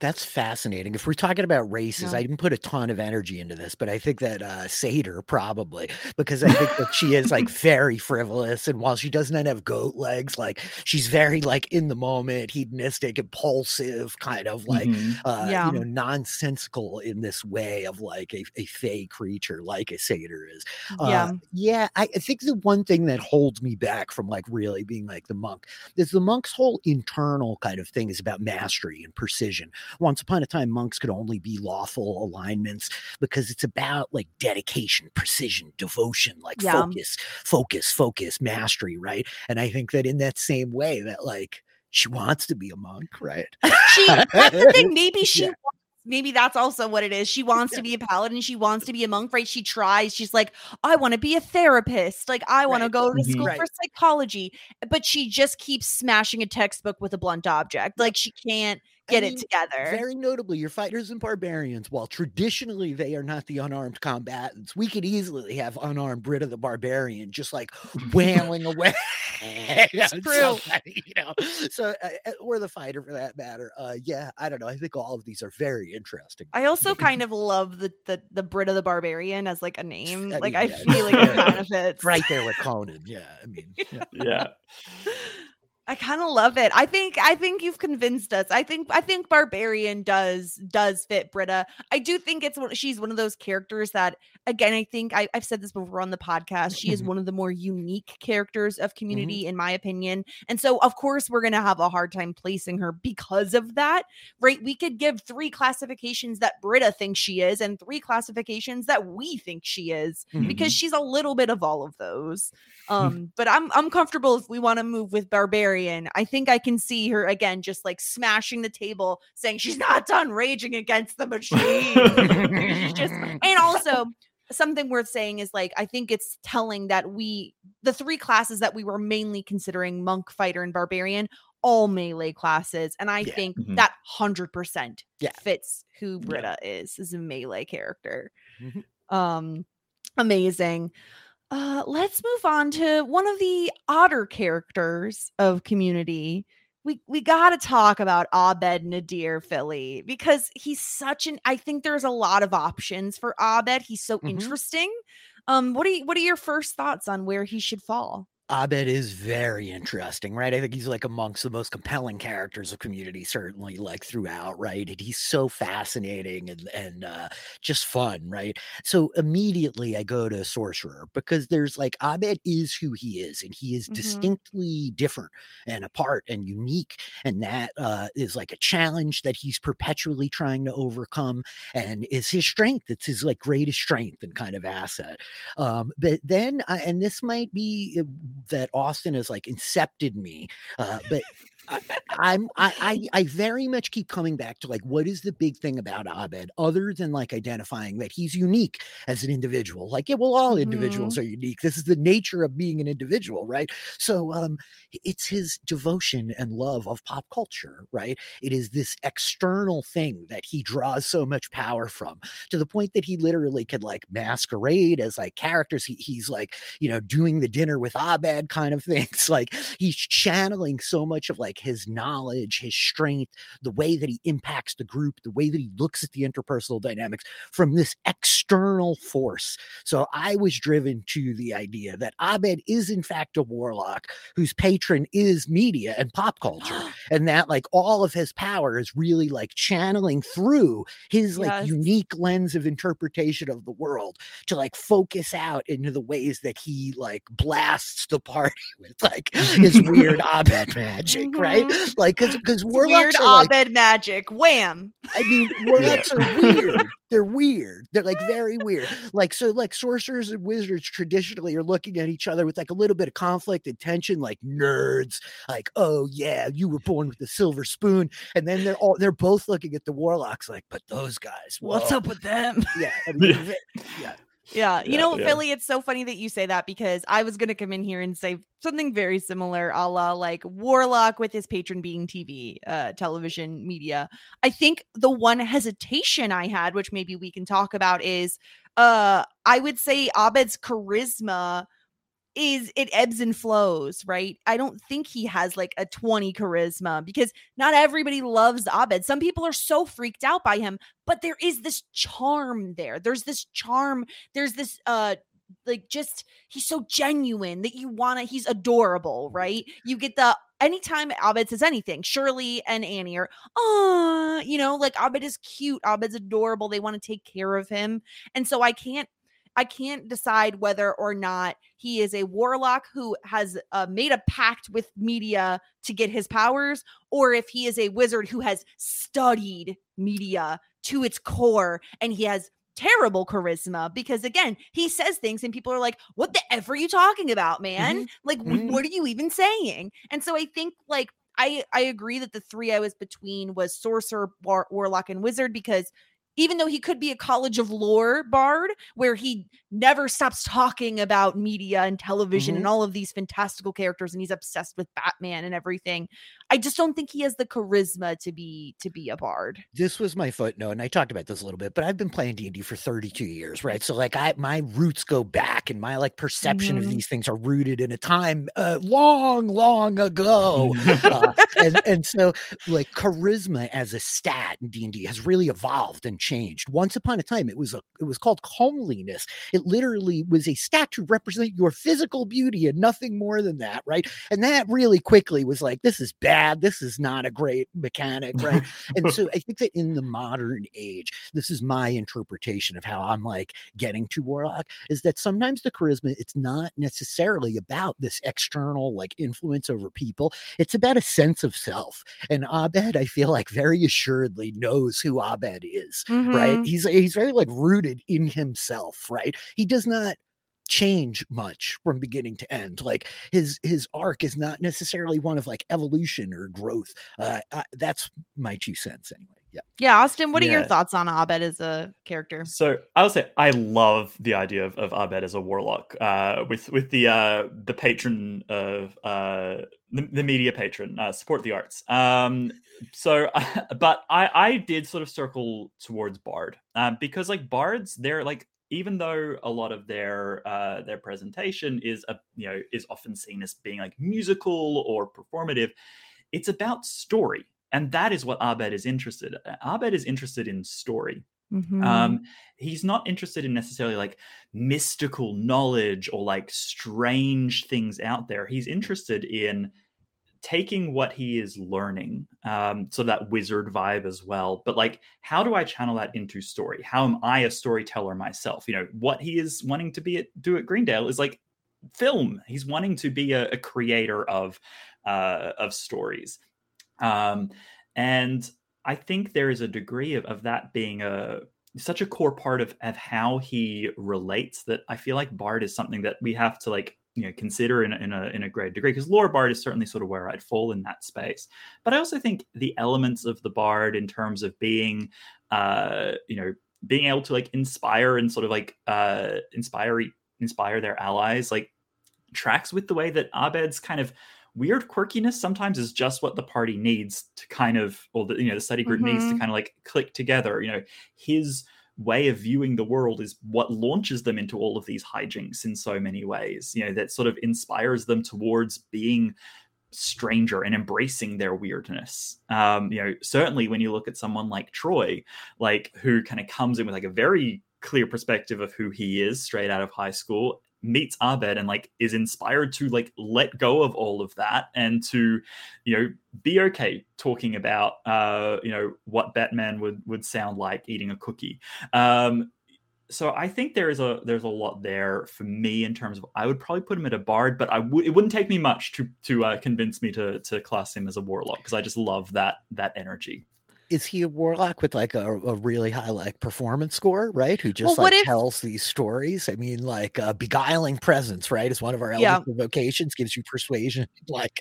That's fascinating. If we're talking about races, Yeah. I didn't put a ton of energy into this, but I think that uh satyr probably because I think that she is like very frivolous. And while she does not have goat legs, like she's very like in the moment, hedonistic, impulsive, kind of like Mhm. uh Yeah. you know, nonsensical in this way of like a, a fey creature like a satyr is. yeah. Uh, yeah, I, I think the one thing that holds me back from like really being like the monk is the monk's whole internal kind of thing is about mastery and precision. Once upon a time, monks could only be lawful alignments because it's about like dedication, precision, devotion, like Yeah. focus, focus, focus, mastery, right? And I think that in that same way, that like she wants to be a monk, right? she that's the thing maybe she Yeah. wants- maybe that's also what it is she wants to be a paladin she wants to be a monk right she tries she's like i want to be a therapist like i want to go to school Right. for psychology but she just keeps smashing a textbook with a blunt object like she can't I get mean, it together Very notably, your fighters and barbarians, while traditionally they are not the unarmed combatants, we could easily have unarmed Britta the barbarian just like wailing away. It's true. somebody, you know, so uh, uh, or the fighter for that matter. Uh, yeah, I don't know. I think all of these are very interesting. I also kind of love the the the Britta the Barbarian as like a name. I like mean, I yeah, feel like it yeah. kind of fits. right there with Conan. Yeah, I mean, yeah. Yeah. I kind of love it. I think I think you've convinced us. I think I think Barbarian does does fit Britta. I do think it's one, she's one of those characters that again I think I, I've said this before on the podcast. She is Mhm. one of the more unique characters of Community in my opinion. And so of course we're gonna have a hard time placing her because of that. Right? We could give three classifications that Britta thinks she is and three classifications that we think she is because she's a little bit of all of those. Um, but I'm I'm comfortable if we want to move with Barbarian barbarian. I think I can see her again, just like smashing the table, saying she's not done raging against the machine. Just, and also something worth saying is like I think it's telling that we the three classes that we were mainly considering monk, fighter, and barbarian all melee classes, and I Yeah. think Mhm. that hundred percent Yeah. fits who Britta is is a melee character. Mhm. Um, amazing. Uh, let's move on to one of the odder characters of Community. We we got to talk about Abed Nadir Philly because he's such an. I think there's a lot of options for Abed. He's so Mhm. interesting. Um, what are you, what are your first thoughts on where he should fall? Abed is very interesting, right? I think he's like amongst the most compelling characters of community, certainly like throughout, right? And he's so fascinating and and uh, just fun, right? So immediately I go to sorcerer because there's like Abed is who he is, and he is Mhm. distinctly different and apart and unique, and that uh, is like a challenge that he's perpetually trying to overcome, and is his strength. It's his like greatest strength and kind of asset. Um, but then, I, and this might be uh, that Austin has like incepted me, uh, but I, I'm I, I I very much keep coming back to like what is the big thing about Abed other than like identifying that he's unique as an individual. Like yeah, well, all individuals are unique. This is the nature of being an individual, right? So um, it's his devotion and love of pop culture, right? It is this external thing that he draws so much power from to the point that he literally could like masquerade as like characters. He, he's like, you know, doing the dinner with Abed kind of things. Like he's channeling so much of like his knowledge, his strength, the way that he impacts the group, the way that he looks at the interpersonal dynamics from this external force. So I was driven to the idea that Abed is in fact a warlock whose patron is media and pop culture and that like all of his power is really like channeling through his like Yes. unique lens of interpretation of the world to like focus out into the ways that he like blasts the party with like his weird Abed magic, right? Like because because Mm-hmm. It's warlocks weird are like, magic. Wham! I mean, warlocks are weird. They're weird. They're like very weird. Like so, like sorcerers and wizards traditionally are looking at each other with like a little bit of conflict and tension, like nerds. Like, oh yeah, you were born with a silver spoon, and then they're all they're both looking at the warlocks like, but those guys, What's up with them? Yeah, I mean, ve- yeah. Yeah, you Yeah, know, yeah. Philly, it's so funny that you say that because I was gonna come in here and say something very similar, a la like Warlock with his patron being TV, uh, television media. I think the one hesitation I had, which maybe we can talk about, is uh I would say Abed's charisma is it ebbs and flows, right? I don't think he has like a 20 charisma because not everybody loves Abed. Some people are so freaked out by him, but there is this charm there. There's this charm, there's this uh like just he's so genuine that you want to he's adorable, right? You get the anytime Abed says anything, Shirley and Annie are, oh, you know, like Abed is cute, Abed's adorable. They want to take care of him. And so I can't I can't decide whether or not he is a warlock who has uh, made a pact with media to get his powers, or if he is a wizard who has studied media to its core and he has terrible charisma because again he says things and people are like what the f are you talking about man? Like wh- Mhm. what are you even saying? And so i think like i i agree that the three i was between was sorcerer war- warlock and wizard because even though he could be a college of lore bard where he never stops talking about media and television mm-hmm. and all of these fantastical characters and he's obsessed with batman and everything i just don't think he has the charisma to be to be a bard. This was my footnote and i talked about this a little bit but i've been playing d&d for 32 years right? So like i my roots go back and my like perception Mhm. of these things are rooted in a time uh, long long ago. Uh, and and so like charisma as a stat in d&d has really evolved and changed. Once upon a time it was a it was called comeliness. it literally was a stat to represent your physical beauty and nothing more than that right? And that really quickly was like this is bad this is not a great mechanic right and so I think that in the modern age, this is my interpretation of how I'm like getting to Warlock is that sometimes the charisma, it's not necessarily about this external like influence over people. It's about a sense of self. And Abed, I feel like very assuredly knows who Abed is, right? Mhm. He's he's very like rooted in himself, right? He does not change much from beginning to end like his his arc is not necessarily one of like evolution or growth uh I, that's my two cents anyway yeah Yeah, Austin, what are your thoughts on Abed as a character? So I would say I love the idea of, of Abed as a warlock, uh, with with the uh, the patron of uh, the, the media patron, uh, support the arts. Um, so, but I I did sort of circle towards Bard, um, because like bards, they're like even though a lot of their uh, their presentation is a you know is often seen as being like musical or performative, it's about story. And that is what Abed is interested. uh, Abed is interested in story. Mhm. Um, he's not interested in necessarily like mystical knowledge or like strange things out there. He's interested in taking what he is learning, um, so that wizard vibe as well. But like, how do I channel that into story? How am I a storyteller myself? You know, what he is wanting to be at, do at Greendale is like film. He's wanting to be a, a creator of uh, of stories, um, and I think there is a degree of, of that being a such a core part of, of how he relates that I feel like Bard is something that we have to like you know consider in, a- in a in a great degree because lore Bard is certainly sort of where I'd fall in that space. But I also think the elements of the Bard in terms of being uh you know being able to like inspire and sort of like uh inspire inspire their allies like tracks with the way that Abed's kind of weird quirkiness sometimes is just what the party needs to kind of or the you know the study group needs to Mhm. kind of like click together you know his way of viewing the world is what launches them into all of these hijinks in so many ways you know that sort of inspires them towards being stranger and embracing their weirdness. Um you know certainly when you look at someone like troy like who kind of comes in with like a very clear perspective of who he is straight out of high school meets abed and like is inspired to like let go of all of that and to you know be okay talking about uh you know what batman would would sound like eating a cookie um so I think there is a there's a lot there for me in terms of I would probably put him at a bard, but I would it wouldn't take me much to to uh, convince me to to class him as a warlock because I just love that that energy. Is he a warlock with like a, a really high like performance score right who just Well, like if- tells these stories i mean like uh, beguiling presence right is one of our Yeah. vocations gives you persuasion like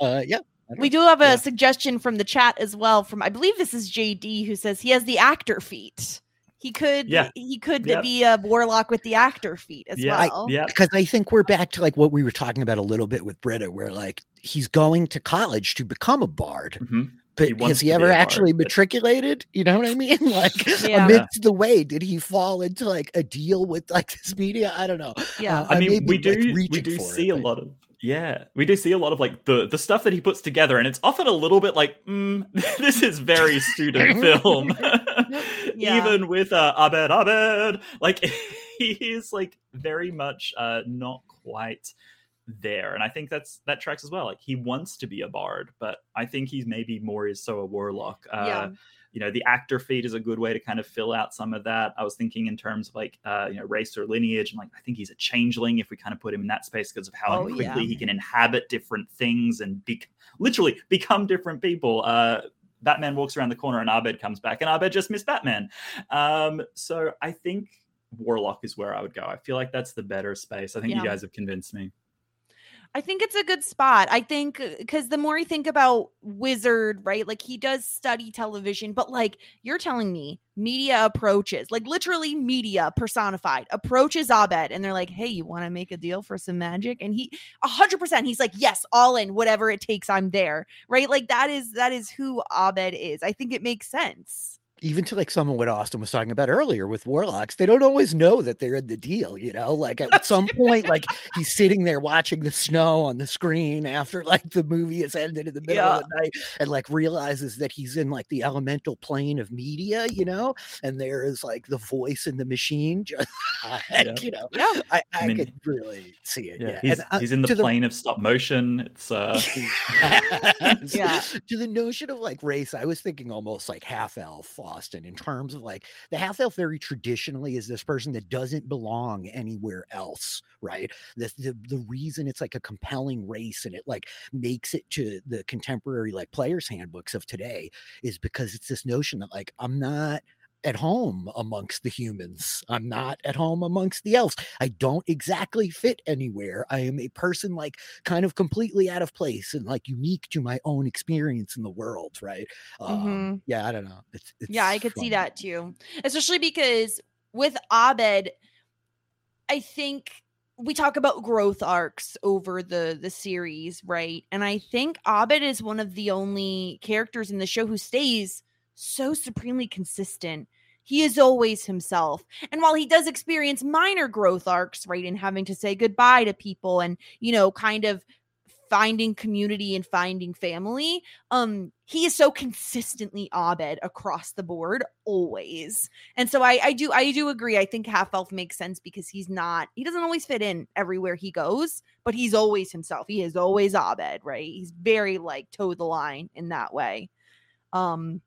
uh yeah We do have a Yeah. suggestion from the chat as well. From I believe this is JD who says he has the actor feat. He could Yeah. he could Yep. be a warlock with the actor feat as Yeah, well. yeah. because I think we're back to like what we were talking about a little bit with Britta, where like he's going to college to become a bard, Mhm. But He has he ever a bard, actually but- matriculated? You know what I mean? Like Yeah. amidst the way, did he fall into like a deal with like this media? I don't know. Yeah. Uh, I mean, may we be, like, do we do see it, a but- lot of yeah, we do see a lot of like the the stuff that he puts together, and it's often a little bit like, mm, this is very student film. Yeah. Even with uh, Abed Abed, like he is like very much uh, not quite there, and I think that's that tracks as well. Like he wants to be a bard, but I think he's maybe more is so a warlock. Uh, Yeah. you know the actor feat is a good way to kind of fill out some of that i was thinking in terms of like uh you know race or lineage and like i think he's a changeling if we kind of put him in that space because of how Oh, quickly yeah. he can inhabit different things and be literally become different people uh batman walks around the corner and abed comes back and abed just missed batman um so i think warlock is where i would go i feel like that's the better space i think Yeah. you guys have convinced me I think it's a good spot. I think uh, because the more you think about Wizard, right? Like he does study television, but like you're telling me media approaches, like literally media personified, approaches Abed and they're like, hey, you want to make a deal for some magic? And he, a hundred percent, he's like, yes, all in, whatever it takes, I'm there, right? Like that is, that is who Abed is. I think it makes sense. Even to like someone what Austin was talking about earlier with warlocks, they don't always know that they're in the deal, you know. Like at some point, like he's sitting there watching the snow on the screen after like the movie has ended in the middle of the night and like realizes that he's in like the elemental plane of media, you know, and there is like the voice in the machine, just like, you know. Yeah. I, I, mean, could really see it. yeah, Yeah. he's, And, uh, he's in the to plane of stop motion it's uh Yeah. to the notion of like race, I was thinking almost like half elf Austin in terms of like the half elf very traditionally is this person that doesn't belong anywhere else, right? The, the the reason it's like a compelling race and it like makes it to the contemporary like players handbooks of today is because it's this notion that like I'm not at home amongst the humans. I'm not at home amongst the elves. I don't exactly fit anywhere. I am a person like kind of completely out of place and like unique to my own experience in the world, right? Um, Mhm. yeah, I don't know. It's, it's yeah, I could see that too. Especially because with Abed, I think we talk about growth arcs over the the series, right? And I think Abed is one of the only characters in the show who stays so supremely consistent. He is always himself. And while he does experience minor growth arcs, right, in having to say goodbye to people and, you know, kind of finding community and finding family, um, he is so consistently Abed across the board, always. And so I, I do, I do agree. I think half elf makes sense because he's not, he doesn't always fit in everywhere he goes, but he's always himself. He is always Abed, right? He's very like toe the line in that way. Um,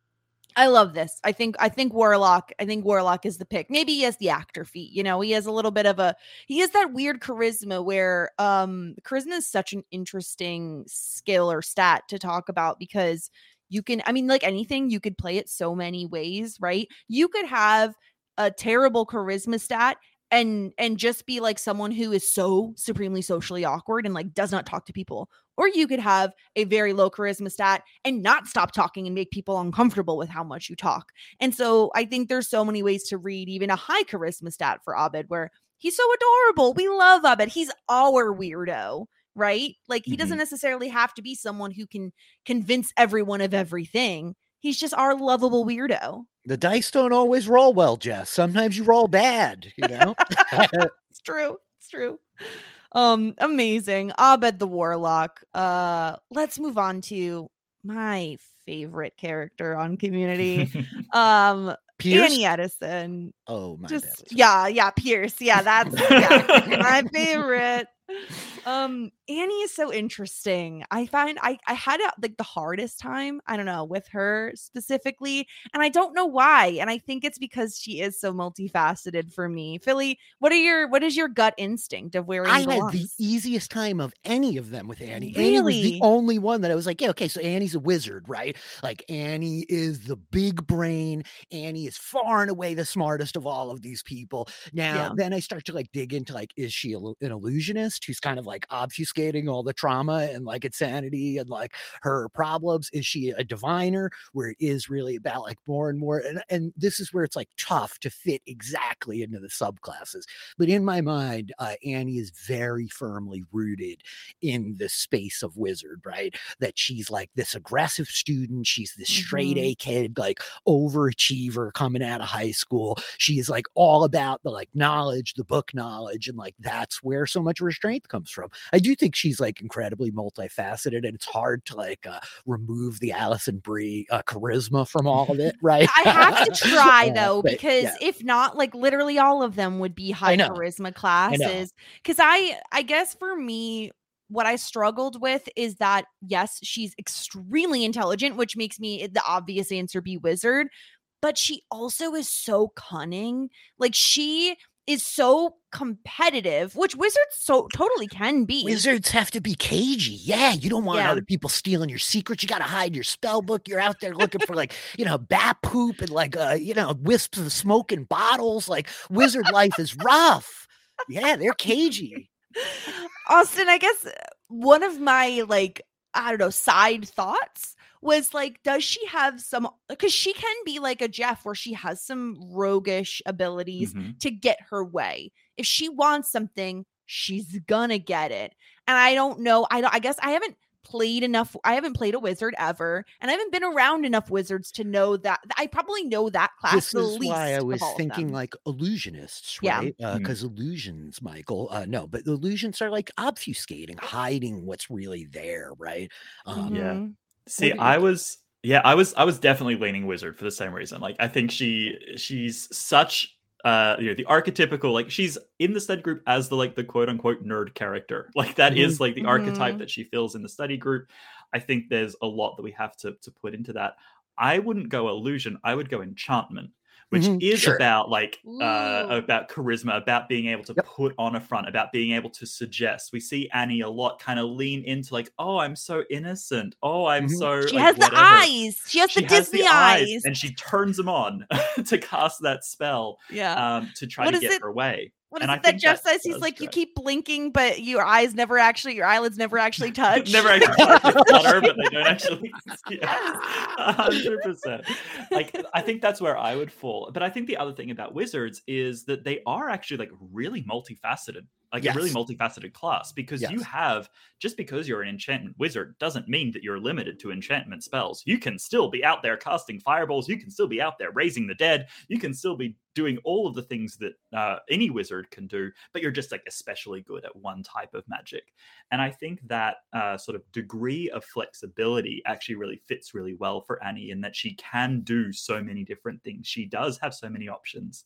I love this. I think I think Warlock. I think Warlock is the pick. Maybe he has the actor feat. You know, he has a little bit of a he has that weird charisma where um charisma is such an interesting skill or stat to talk about because you can I mean like anything you could play it so many ways, right? You could have a terrible charisma stat and and just be like someone who is so supremely socially awkward and like does not talk to people or you could have a very low charisma stat and not stop talking and make people uncomfortable with how much you talk. And so I think there's so many ways to read even a high charisma stat for Abed where he's so adorable. We love Abed. He's our weirdo, right? Like he doesn't mm-hmm. necessarily have to be someone who can convince everyone of everything. He's just our lovable weirdo. The dice don't always roll well, Jess. Sometimes you roll bad, you know? it's true. It's true. Um, amazing. Abed the Warlock. Uh, let's move on to my favorite character on Community. um, Pierce? Annie Edison. Oh my Just bad. yeah, yeah, Pierce. Yeah, that's yeah, my favorite. Um, Annie is so interesting. I find I I had like the hardest time. I don't know with her specifically, and I don't know why. And I think it's because she is so multifaceted for me. Philly, what are your what is your gut instinct of where I had the easiest time of any of them with Annie. Annie was the only one that I was like, yeah, okay, so Annie's a wizard, right? Like Annie is the big brain. Annie is far and away the smartest of all of these people. Now, Yeah. then I start to like dig into like, is she an illusionist who's kind of like obfuscating all the trauma and like insanity and like her problems? Is she a diviner where it is really about like more and more? And, and this is where it's like tough to fit exactly into the subclasses. But in my mind, uh, Annie is very firmly rooted in the space of wizard, right? That she's like this aggressive student. She's this straight Mhm. A kid, like overachiever coming out of high school. She is like all about the like knowledge, the book knowledge, and like that's where so much her strength comes from. I do think she's like incredibly multifaceted, and it's hard to like uh, remove the Alison Brie uh, charisma from all of it, right? I have to try though, but, because yeah. if not, like literally all of them would be high charisma classes. Because I, I guess for me, what I struggled with is that yes, she's extremely intelligent, which makes me the obvious answer be wizard, but she also is so cunning. Like she is so competitive, which wizards so totally can be. Wizards have to be cagey. Yeah, you don't want Yeah. other people stealing your secrets. You got to hide your spell book. You're out there looking for like, you know, bat poop and like, uh, you know, wisps of smoke in bottles. Like, wizard life is rough. Yeah, they're cagey. Austin, I guess uh, one of my like I don't know side thoughts was like, does she have some? Because she can be like a Jeff, where she has some roguish abilities Mhm. to get her way. If she wants something, she's gonna get it. And I don't know. I don't. I guess I haven't played enough. I haven't played a wizard ever, and I haven't been around enough wizards to know that. I probably know that class This the is least. why I was thinking like illusionists, Yeah. right? Because illusions, Michael, uh, no, but illusions are like obfuscating, hiding what's really there, right? Um, Yeah. See, I was yeah, I was I was definitely leaning wizard for the same reason. Like I think she she's such uh you know the archetypical like she's in the study group as the like the quote unquote nerd character. Like that is Mhm. like the archetype Mhm. that she fills in the study group. I think there's a lot that we have to to put into that. I wouldn't go illusion, I would go enchantment, which Mhm, is sure. about like uh, about charisma, about being able to Yep. put on a front, about being able to suggest. We see Annie a lot kind of lean into like, oh, I'm so innocent. Oh, I'm Mhm. so She like, has the eyes. She has She the has Disney the eyes. and she turns them on to cast that spell Yeah. um, to try What to get it- her way. What is and I it that Jeff that says? He's like, you keep blinking, but your eyes never actually, your eyelids never actually touch. Never actually touch but they don't actually. Hundred percent. Like I think that's where I would fall. But I think the other thing about wizards is that they are actually like really multifaceted, like a really multifaceted class. Because you have just because you're an enchantment wizard doesn't mean that you're limited to enchantment spells. You can still be out there casting fireballs. You can still be out there raising the dead. You can still be doing all of the things that uh, any wizard can do, but you're just like especially good at one type of magic. And I think that uh, sort of degree of flexibility actually really fits really well for Annie in that she can do so many different things. She does have so many options.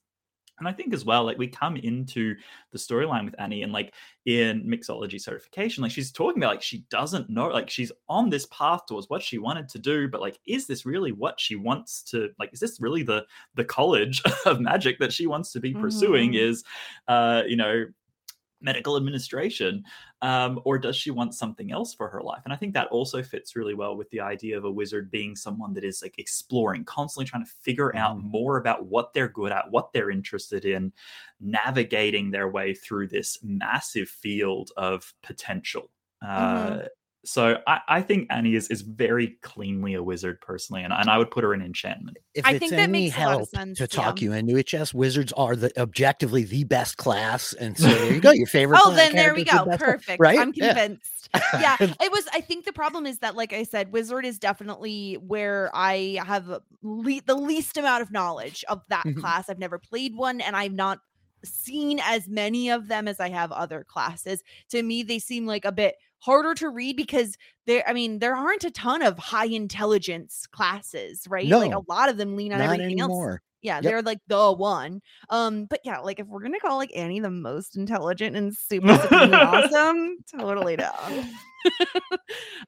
And I think as well, like we come into the storyline with Annie and like in mixology certification, like she's talking about like she doesn't know, like she's on this path towards what she wanted to do, but like, is this really what she wants to like? Is this really the the college of magic that she wants to be pursuing? Mhm. Is uh, you know, medical administration um, or does she want something else for her life and i think that also fits really well with the idea of a wizard being someone that is like exploring constantly trying to figure out Mhm. more about what they're good at what they're interested in navigating their way through this massive field of potential uh, so I, I think annie is, is very cleanly a wizard personally and, and i would put her in enchantment If I it's think that any makes a lot of help sense, to talk yeah. you into it, Jess, wizards are the objectively the best class, and so there you go. Your favorite. Oh, then there we go. the best one, Perfect. Right? I'm convinced. Yeah. It was I think the problem is that like I said, Wizard is definitely where I have le- the least amount of knowledge of that Mhm. class. I've never played one and I've not seen as many of them as I have other classes. To me, they seem like a bit harder to read because there I mean, there aren't a ton of high intelligence classes, right? no, Like a lot of them lean on everything else. Yeah, Yep. they're like the one. Um, but yeah, like if we're gonna call like Annie the most intelligent and super awesome, totally down.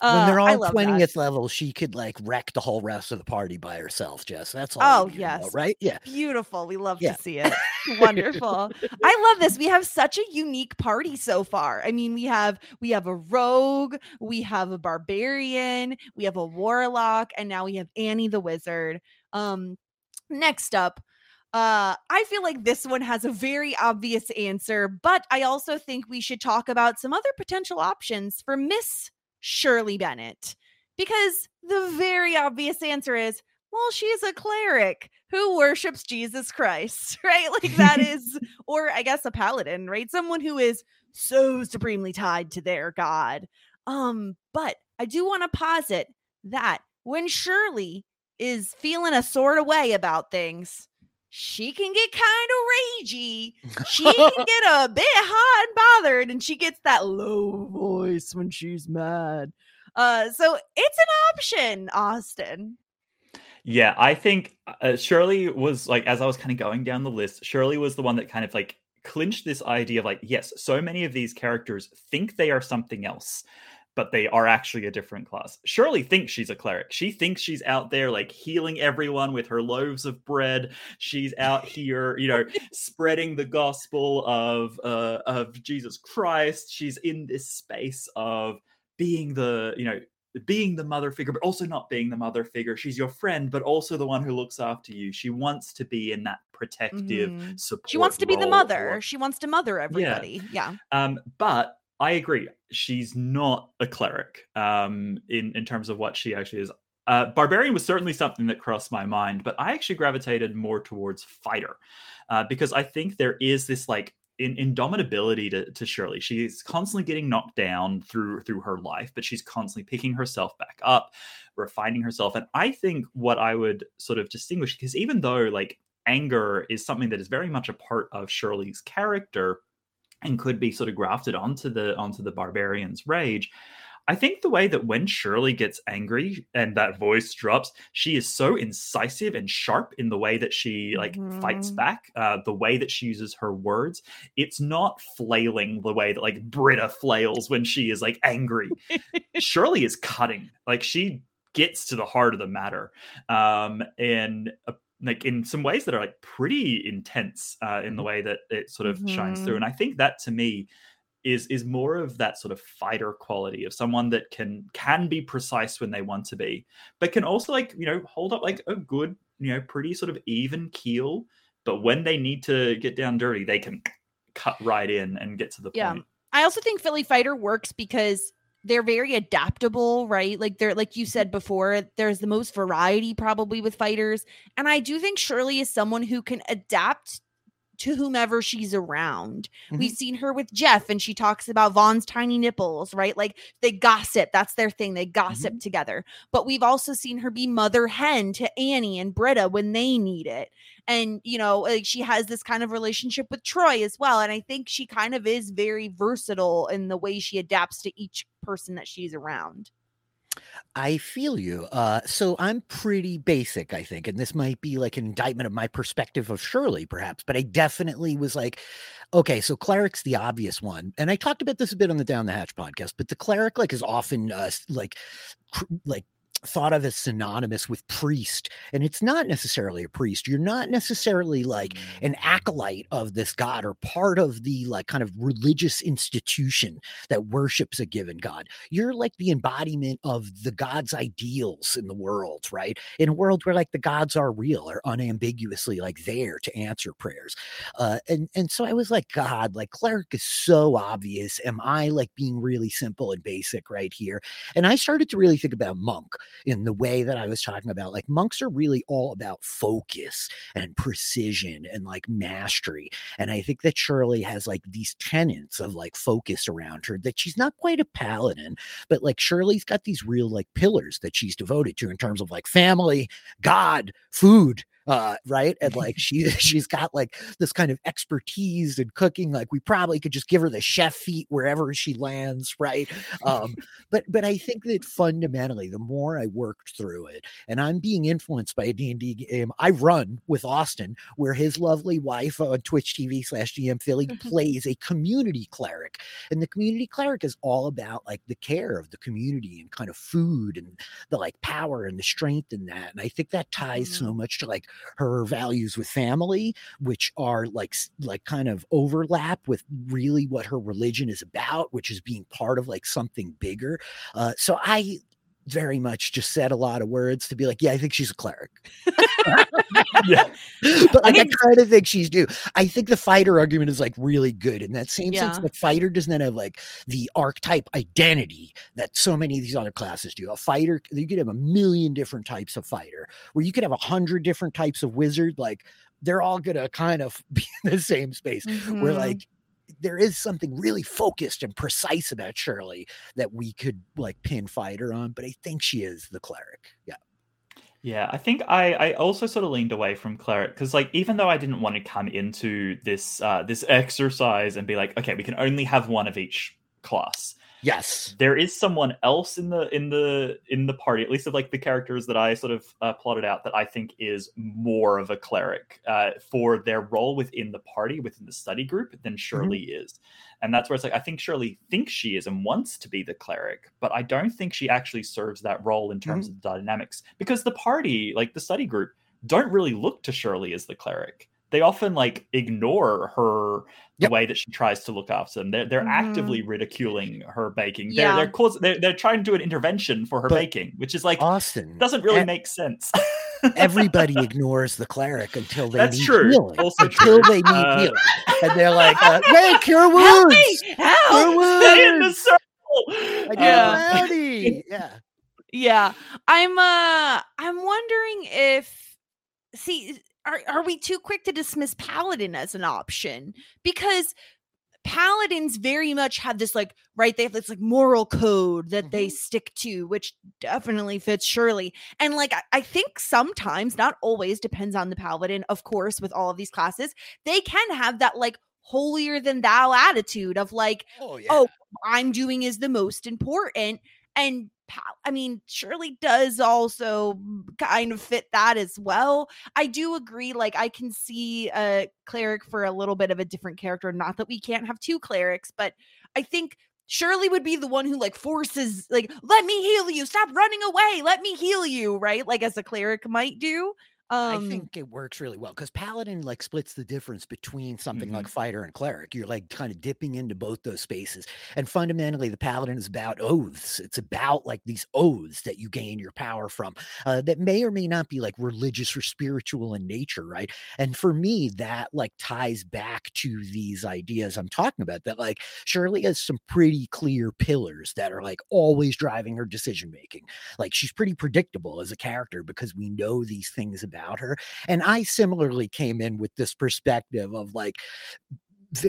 when they're Uh, that. twentieth level, she could like wreck the whole rest of the party by herself. Jess, that's all. Oh, we need know, yes. right? Yeah. Beautiful. We love Yeah. to see it. Wonderful. I love this. We have such a unique party so far. I mean, we have we have a rogue, we have a barbarian, we have a warlock, and now we have Annie the wizard. Um next up, uh I feel like this one has a very obvious answer, but I also think we should talk about some other potential options for Miss Shirley Bennett. Because the very obvious answer is well, she's a cleric who worships Jesus Christ, right? Like that is, or I guess a paladin, right? Someone who is so supremely tied to their God. Um, but I do want to posit that when Shirley is feeling a sort of way about things, she can get kind of ragey. She can get a bit hot and bothered, and she gets that low voice when she's mad. Uh, so it's an option, Austin. Yeah, I think uh, Shirley was like, as I was kind of going down the list, Shirley was the one that kind of like clinched this idea of like, yes, so many of these characters think they are something else, but they are actually a different class. Shirley thinks she's a cleric. She thinks she's out there like healing everyone with her loaves of bread. She's out here, you know, spreading the gospel of uh, of Jesus Christ. She's in this space of being the, you know, being the mother figure, but also not being the mother figure. She's your friend, but also the one who looks after you. She wants to be in that protective Mhm. support. She wants to be the mother. or- She wants to mother everybody. Yeah. um, but I agree. She's not a cleric um, in in terms of what she actually is. Uh, Barbarian was certainly something that crossed my mind, but I actually gravitated more towards fighter uh, because I think there is this like in, indomitability to, to Shirley. She's constantly getting knocked down through through her life, but she's constantly picking herself back up, refining herself. And I think what I would sort of distinguish because even though like anger is something that is very much a part of Shirley's character and could be sort of grafted onto the onto the barbarian's rage. I think the way that when Shirley gets angry and that voice drops, she is so incisive and sharp in the way that she like fights Mhm. back, uh, the way that she uses her words. It's not flailing the way that like Britta flails when she is like angry. Shirley is cutting, like she gets to the heart of the matter. Um, and uh, like in some ways that are like pretty intense uh, in the way that it sort of shines through. Mhm. And I think that to me is is more of that sort of fighter quality of someone that can can be precise when they want to be, but can also like you know hold up like a good you know pretty sort of even keel. But when they need to get down dirty, they can cut right in and get to the Yeah. point. I also think Philly Fighter works because they're very adaptable, right? Like they're like you mm-hmm. said before, there's the most variety probably with fighters. And I do think Shirley is someone who can adapt to whomever she's around. We've mm-hmm. seen her with Jeff and she talks about Vaughn's tiny nipples, right? Like they gossip. That's their thing. They gossip mm-hmm. together. But we've also seen her be mother hen to Annie and Britta when they need it. And, you know, like she has this kind of relationship with Troy as well. And I think she kind of is very versatile in the way she adapts to each person that she's around. I feel you. Uh, so I'm pretty basic, I think, and this might be like an indictment of my perspective of Shirley, perhaps. But I definitely was like, okay, so cleric's the obvious one, and I talked about this a bit on the Down the Hatch podcast. But the cleric, like, is often uh, like, cr- like thought of as synonymous with priest, and it's not necessarily a priest. You're not necessarily like an acolyte of this god or part of the like kind of religious institution that worships a given god. You're like the embodiment of the god's ideals in the world, right? In a world where like the gods are real or unambiguously like there to answer prayers. Uh, and and so I was like, God, like cleric is so obvious. Am I like being really simple and basic right here? And I started to really think about monk in the way that I was talking about. Like monks are really all about focus and precision and like mastery. And I think that Shirley has like these tenets of like focus around her that she's not quite a paladin, but like Shirley's got these real like pillars that she's devoted to in terms of like family, God, food, uh right? And like she she's got like this kind of expertise in cooking like we probably could just give her the chef feat wherever she lands right? Um but but i think that fundamentally the more i worked through it and i'm being influenced by a d&d game i run with austin where his lovely wife on twitch tv slash gm philly plays a community cleric. And the community cleric is all about like the care of the community and kind of food and the like power and the strength in that. And i think that ties so much to like her values with family which are like like kind of overlap with really what her religion is about which is being part of like something bigger. Uh so i very much just said a lot of words to be like yeah i think she's a cleric yeah but like, I kind of think she's due. I think the fighter argument is like really good in that same sense. Yeah. The fighter does not have like the archetype identity that so many of these other classes do. A fighter, you could have a million different types of fighter, where you could have a hundred different types of wizard. Like they're all gonna kind of be in the same space. Where Mhm. like there is something really focused and precise about Shirley that we could like pin fighter on, but I think she is the cleric. Yeah. Yeah, I think I, I also sort of leaned away from cleric because like even though I didn't want to come into this uh, this exercise and be like, okay, we can only have one of each class. Yes. There is someone else in the in the in the party, at least of like the characters that I sort of uh, plotted out, that I think is more of a cleric uh, for their role within the party, within the study group, than Shirley is. And that's where it's like I think Shirley thinks she is and wants to be the cleric, but I don't think she actually serves that role in terms of the dynamics because the party, like the study group, don't really look to Shirley as the cleric. They often like ignore her the way that she tries to look after them. They're they're Mhm. actively ridiculing her baking. Yeah. They're they're, cause, they're they're trying to do an intervention for her But baking, which is like Austin doesn't really e- make sense. everybody ignores the cleric until they That's need true. healing. Also until true. they need Uh, healing, and they're like, uh, "Hey, cure Help wounds, me! cure Help! Stay in the wounds, circle. I get Yeah. rowdy." Yeah, Yeah. I'm uh I'm wondering if see are are we too quick to dismiss paladin as an option? Because paladins very much have this like right they have this like moral code that they mm-hmm. stick to which definitely fits shirley and like I, I think sometimes not always depends on the paladin of course with all of these classes they can have that like holier than thou attitude of like oh, oh yeah. oh i'm doing is the most important and i mean shirley does also kind of fit that as well. I do agree like i can see a cleric for a little bit of a different character not that we can't have two clerics but i think Shirley would be the one who like forces like let me heal you stop running away let me heal you right like as a cleric might do I Um, think it works really well because paladin like splits the difference between something Mm-hmm. like fighter and cleric. You're like kind of dipping into both those spaces, and fundamentally, the paladin is about oaths. It's about like these oaths that you gain your power from, uh, that may or may not be like religious or spiritual in nature, right? And for me, that like ties back to these ideas I'm talking about. That like Shirley has some pretty clear pillars that are like always driving her decision making. Like she's pretty predictable as a character because we know these things about her. And I similarly came in with this perspective of like,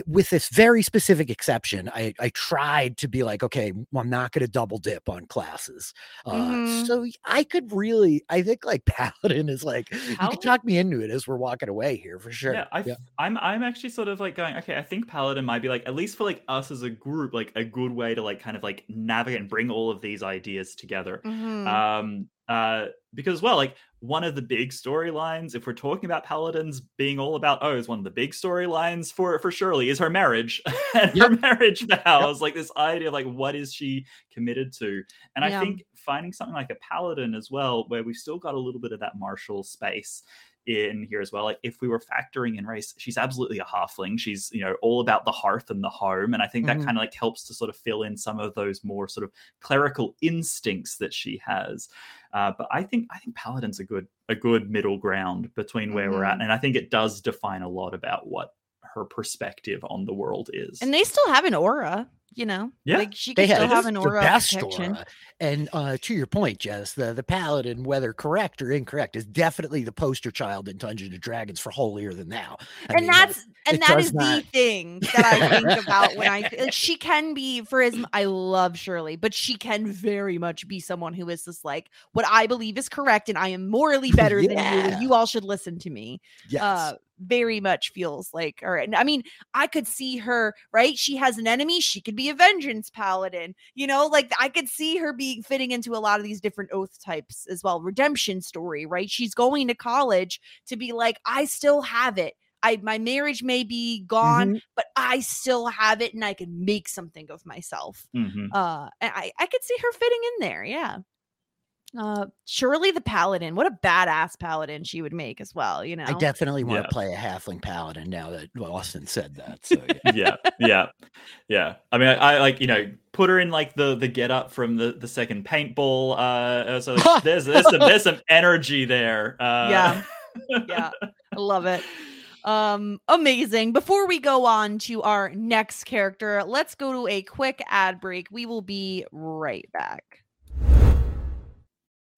with this very specific exception, I, I tried to be like, okay, well, I'm not going to double dip on classes. Uh, Mhm. So I could really, I think like Paladin is like, you can talk me into it as we're walking away here for sure. Yeah, I am I'm actually sort of like going, okay, I think Paladin might be like, at least for like us as a group, like a good way to like kind of like navigate and bring all of these ideas together. mhm. Um uh because well, like one of the big storylines, if we're talking about paladins being all about oh, is one of the big storylines for for Shirley is her marriage and her marriage vows, like this idea of like what is she committed to? And Yeah. I think finding something like a paladin as well, where we've still got a little bit of that martial space in here as well. Like if we were factoring in race, she's absolutely a halfling. She's you know all about the hearth and the home, and I think that Mhm. kind of like helps to sort of fill in some of those more sort of clerical instincts that she has. Uh, but I think I think paladin's a good a good middle ground between where we're at, Mhm. and I think it does define a lot about what her perspective on the world is. and they still have an aura, you know. Yeah, like she they can still have have an aura of best aura. And uh, to your point, Jess, the the paladin, whether correct or incorrect, is definitely the poster child in Dungeons and Dragons for holier than thou. I and mean, like, that's and it that does is not- the thing that I think about when I like she can be for as I love Shirley, but she can very much be someone who is just like what I believe is correct, and I am morally better than you, you all should listen to me. yes. Uh, very much feels like all right. I mean, I could see her right. She has an enemy. She could be a vengeance paladin. You know, like I could see her being fitting into a lot of these different oath types as well. Redemption story, right? She's going to college to be like, I still have it. I my marriage may be gone, Mhm. but I still have it, and I can make something of myself. Mhm. Uh, and I I could see her fitting in there. Yeah. Uh, Shirley the paladin. What a badass paladin she would make as well. You know. I definitely want Yeah. to play a halfling paladin now that Austin said that. So yeah. yeah, yeah, yeah. I mean, I, I like you know put her in like the the get up from the the second paintball. Uh, uh, so like, there's there's some there's some energy there. Uh, Yeah. yeah i love it um amazing before we go on to our next character let's go to a quick ad break we will be right back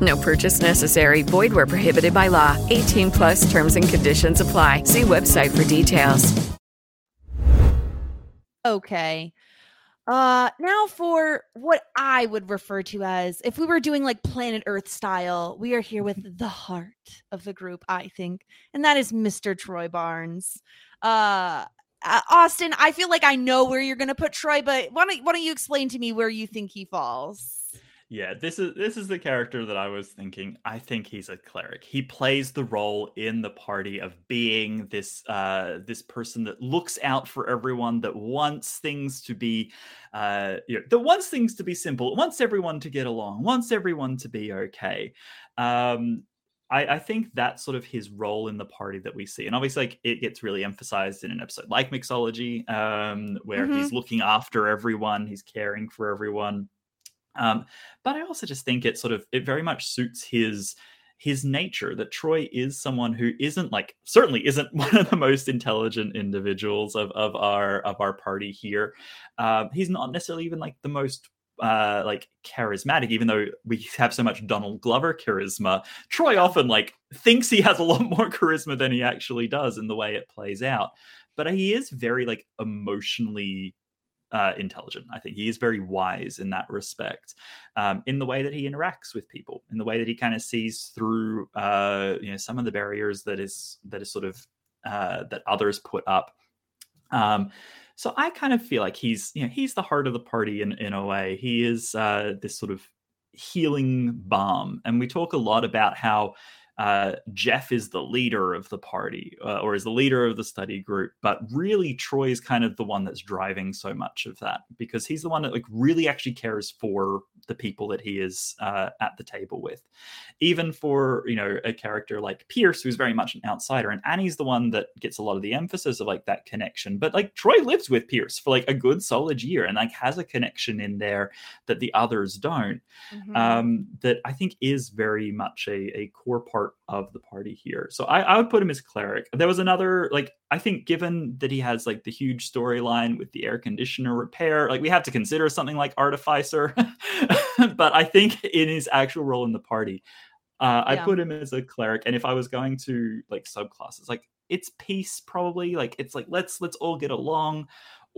No purchase necessary. Void where prohibited by law. 18 plus terms and conditions apply. See website for details. Okay. Uh now for what I would refer to as if we were doing like planet Earth style, we are here with the heart of the group, I think, and that is Mr. Troy Barnes. Uh uh, Austin, I feel like I know where you're going to put Troy, but why don't, why don't you explain to me where you think he falls? Yeah, this is this is the character that I was thinking. I think he's a cleric. He plays the role in the party of being this uh this person that looks out for everyone, that wants things to be uh you know, that wants things to be simple, wants everyone to get along, wants everyone to be okay. Um I, I think that's sort of his role in the party that we see. And obviously, like it gets really emphasized in an episode like Mixology, um, where Mhm. he's looking after everyone, he's caring for everyone. Um, but I also just think it sort of it very much suits his his nature that Troy is someone who isn't like certainly isn't one of the most intelligent individuals of of our of our party here. Um, he's not necessarily even like the most uh like charismatic even though we have so much Donald Glover charisma Troy often like thinks he has a lot more charisma than he actually does in the way it plays out but he is very like emotionally uh, intelligent. I think he is very wise in that respect, um, in the way that he interacts with people, in the way that he kind of sees through, uh, you know, some of the barriers that is that is sort of uh, that others put up. Um, so I kind of feel like he's, you know, he's the heart of the party in in a way. He is uh, this sort of healing balm, and we talk a lot about how uh, Jeff is the leader of the party uh, or is the leader of the study group, but really Troy is kind of the one that's driving so much of that because he's the one that like really actually cares for the people that he is uh, at the table with. Even for you know a character like Pierce, who's very much an outsider, and Annie's the one that gets a lot of the emphasis of like that connection. But like Troy lives with Pierce for like a good solid year and like has a connection in there that the others don't um, that I think is very much a, a core part of the party here. So I, I would put him as cleric. There was another, like, I think given that he has like the huge storyline with the air conditioner repair, like we have to consider something like Artificer. but I think in his actual role in the party, uh, I Yeah. put him as a cleric. And if I was going to like subclasses, like it's peace probably, like it's like let's let's all get along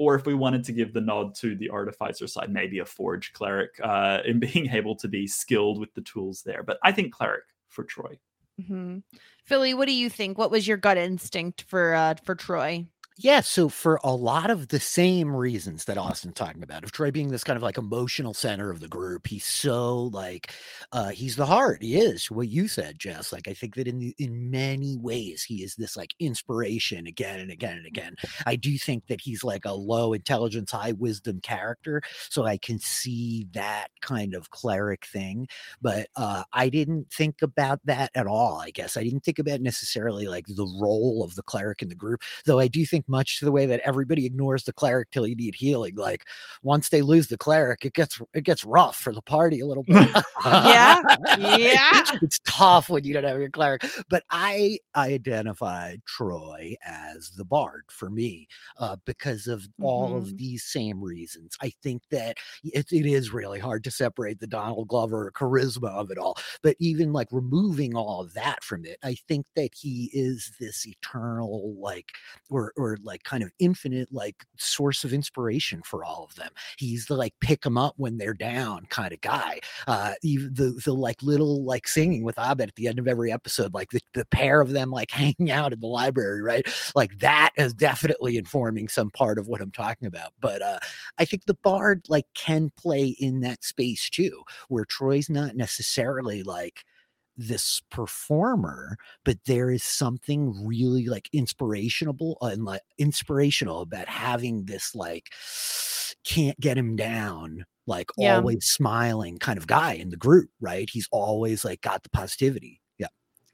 or if we wanted to give the nod to the artificer side, maybe a forge cleric uh, in being able to be skilled with the tools there. But I think cleric for Troy. Hmm Philly, what do you think? What was your gut instinct for uh for Troy? Yeah, so for a lot of the same reasons that Austin's talking about, of Troy being this kind of like emotional center of the group, he's so like uh he's the heart. He is what you said, Jess. Like I think that in in many ways he is this like inspiration again and again and again. I do think that he's like a low intelligence, high wisdom character, so I can see that kind of cleric thing. But uh I didn't think about that at all. I guess I didn't think about necessarily like the role of the cleric in the group, though I do think much to the way that everybody ignores the cleric till you need healing. Like once they lose the cleric, it gets it gets rough for the party a little bit. Yeah, yeah. it's tough when you don't have your cleric. But I identified Troy as the bard for me uh, because of all of Mhm. these same reasons. I think that it, it is really hard to separate the Donald Glover charisma of it all. But even like removing all of that from it, I think that he is this eternal, like, or or like kind of infinite, like source of inspiration for all of them. He's the like pick them up when they're down kind of guy. Uh, the the like little like singing with Abed at the end of every episode, like the, the pair of them like hanging out in the library, right? Like that is definitely informing some part of what I'm talking about. But uh, I think the bard like can play in that space too, where Troy's not necessarily like this performer, but there is something really like inspirational and like inspirational about having this like can't get him down, like Yeah. always smiling kind of guy in the group, right? He's always like got the positivity. Yeah.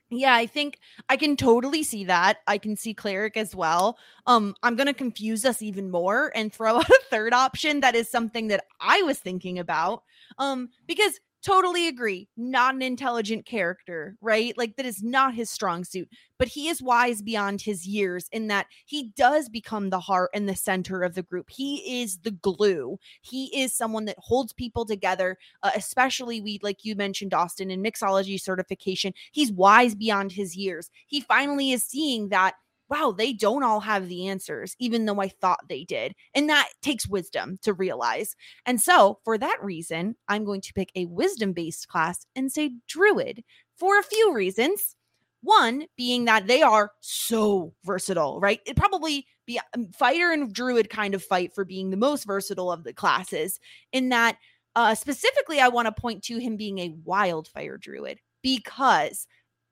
Yeah, I think I can totally see that. I can see cleric as well. Um, I'm gonna confuse us even more and throw out a third option that is something that I was thinking about. Um, because totally agree, not an intelligent character, right? Like that is not his strong suit, but he is wise beyond his years in that he does become the heart and the center of the group. He is the glue. He is someone that holds people together, uh, especially we like you mentioned Austin in mixology certification. He's wise beyond his years. He finally is seeing that wow, they don't all have the answers, even though I thought they did. And that takes wisdom to realize. And so, for that reason, I'm going to pick a wisdom based class and say druid for a few reasons. One being that they are so versatile, right? It probably be um, fighter and druid kind of fight for being the most versatile of the classes. In that, uh, specifically, I want to point to him being a wildfire druid because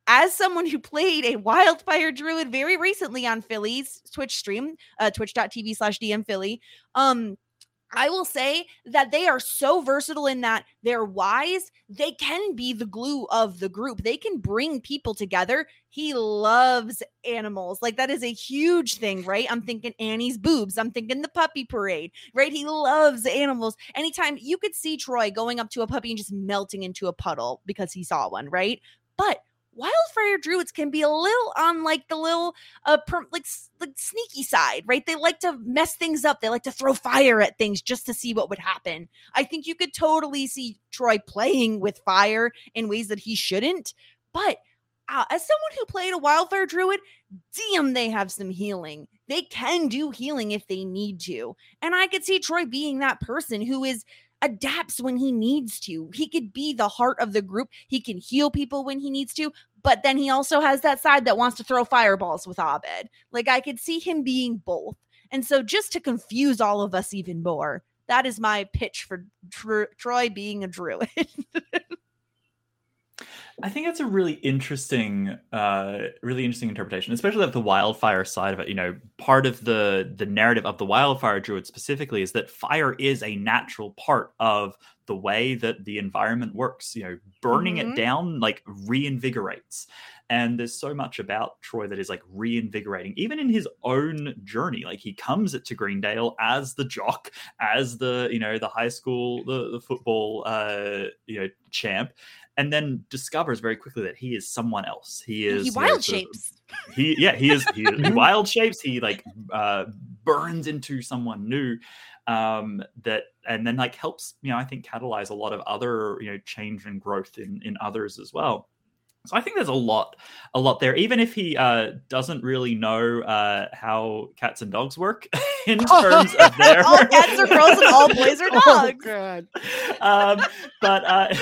as someone who played a wildfire druid very recently on Philly's Twitch stream, uh, twitch.tv slash DM Philly, um, I will say that they are so versatile in that they're wise. They can be the glue of the group. They can bring people together. He loves animals. Like that is a huge thing, right? I'm thinking Annie's boobs. I'm thinking the puppy parade, right? He loves animals. Anytime you could see Troy going up to a puppy and just melting into a puddle because he saw one, right? But wildfire druids can be a little on like the little uh per, like like sneaky side right? They like to mess things up. They like to throw fire at things just to see what would happen. I think you could totally see troy playing with fire in ways that he shouldn't but uh, as someone who played a wildfire druid damn they have some healing. They can do healing if they need to and i could see troy being that person who is adapts when he needs to. He could be the heart of the group. He can heal people when he needs to, but then he also has that side that wants to throw fireballs with Abed. Like I could see him being both. And so just to confuse all of us even more, that is my pitch for Tr- Troy being a druid. I think that's a really interesting, uh, really interesting interpretation, especially of the wildfire side of it. You know, part of the the narrative of the wildfire druid specifically is that fire is a natural part of the way that the environment works. You know, burning Mhm. it down like reinvigorates. And there's so much about Troy that is like reinvigorating, even in his own journey. Like he comes to Greendale as the jock, as the you know the high school the, the football uh, you know champ, and then discovers very quickly that he is someone else. He is he you know, wild of- shapes. he yeah he is he, he wild shapes he like uh burns into someone new um that and then like helps you know i think catalyze a lot of other you know change and growth in in others as well so i think there's a lot a lot there even if he uh doesn't really know uh how cats and dogs work in terms of their all cats are girls and all boys are Oh, dogs. God. um, but uh,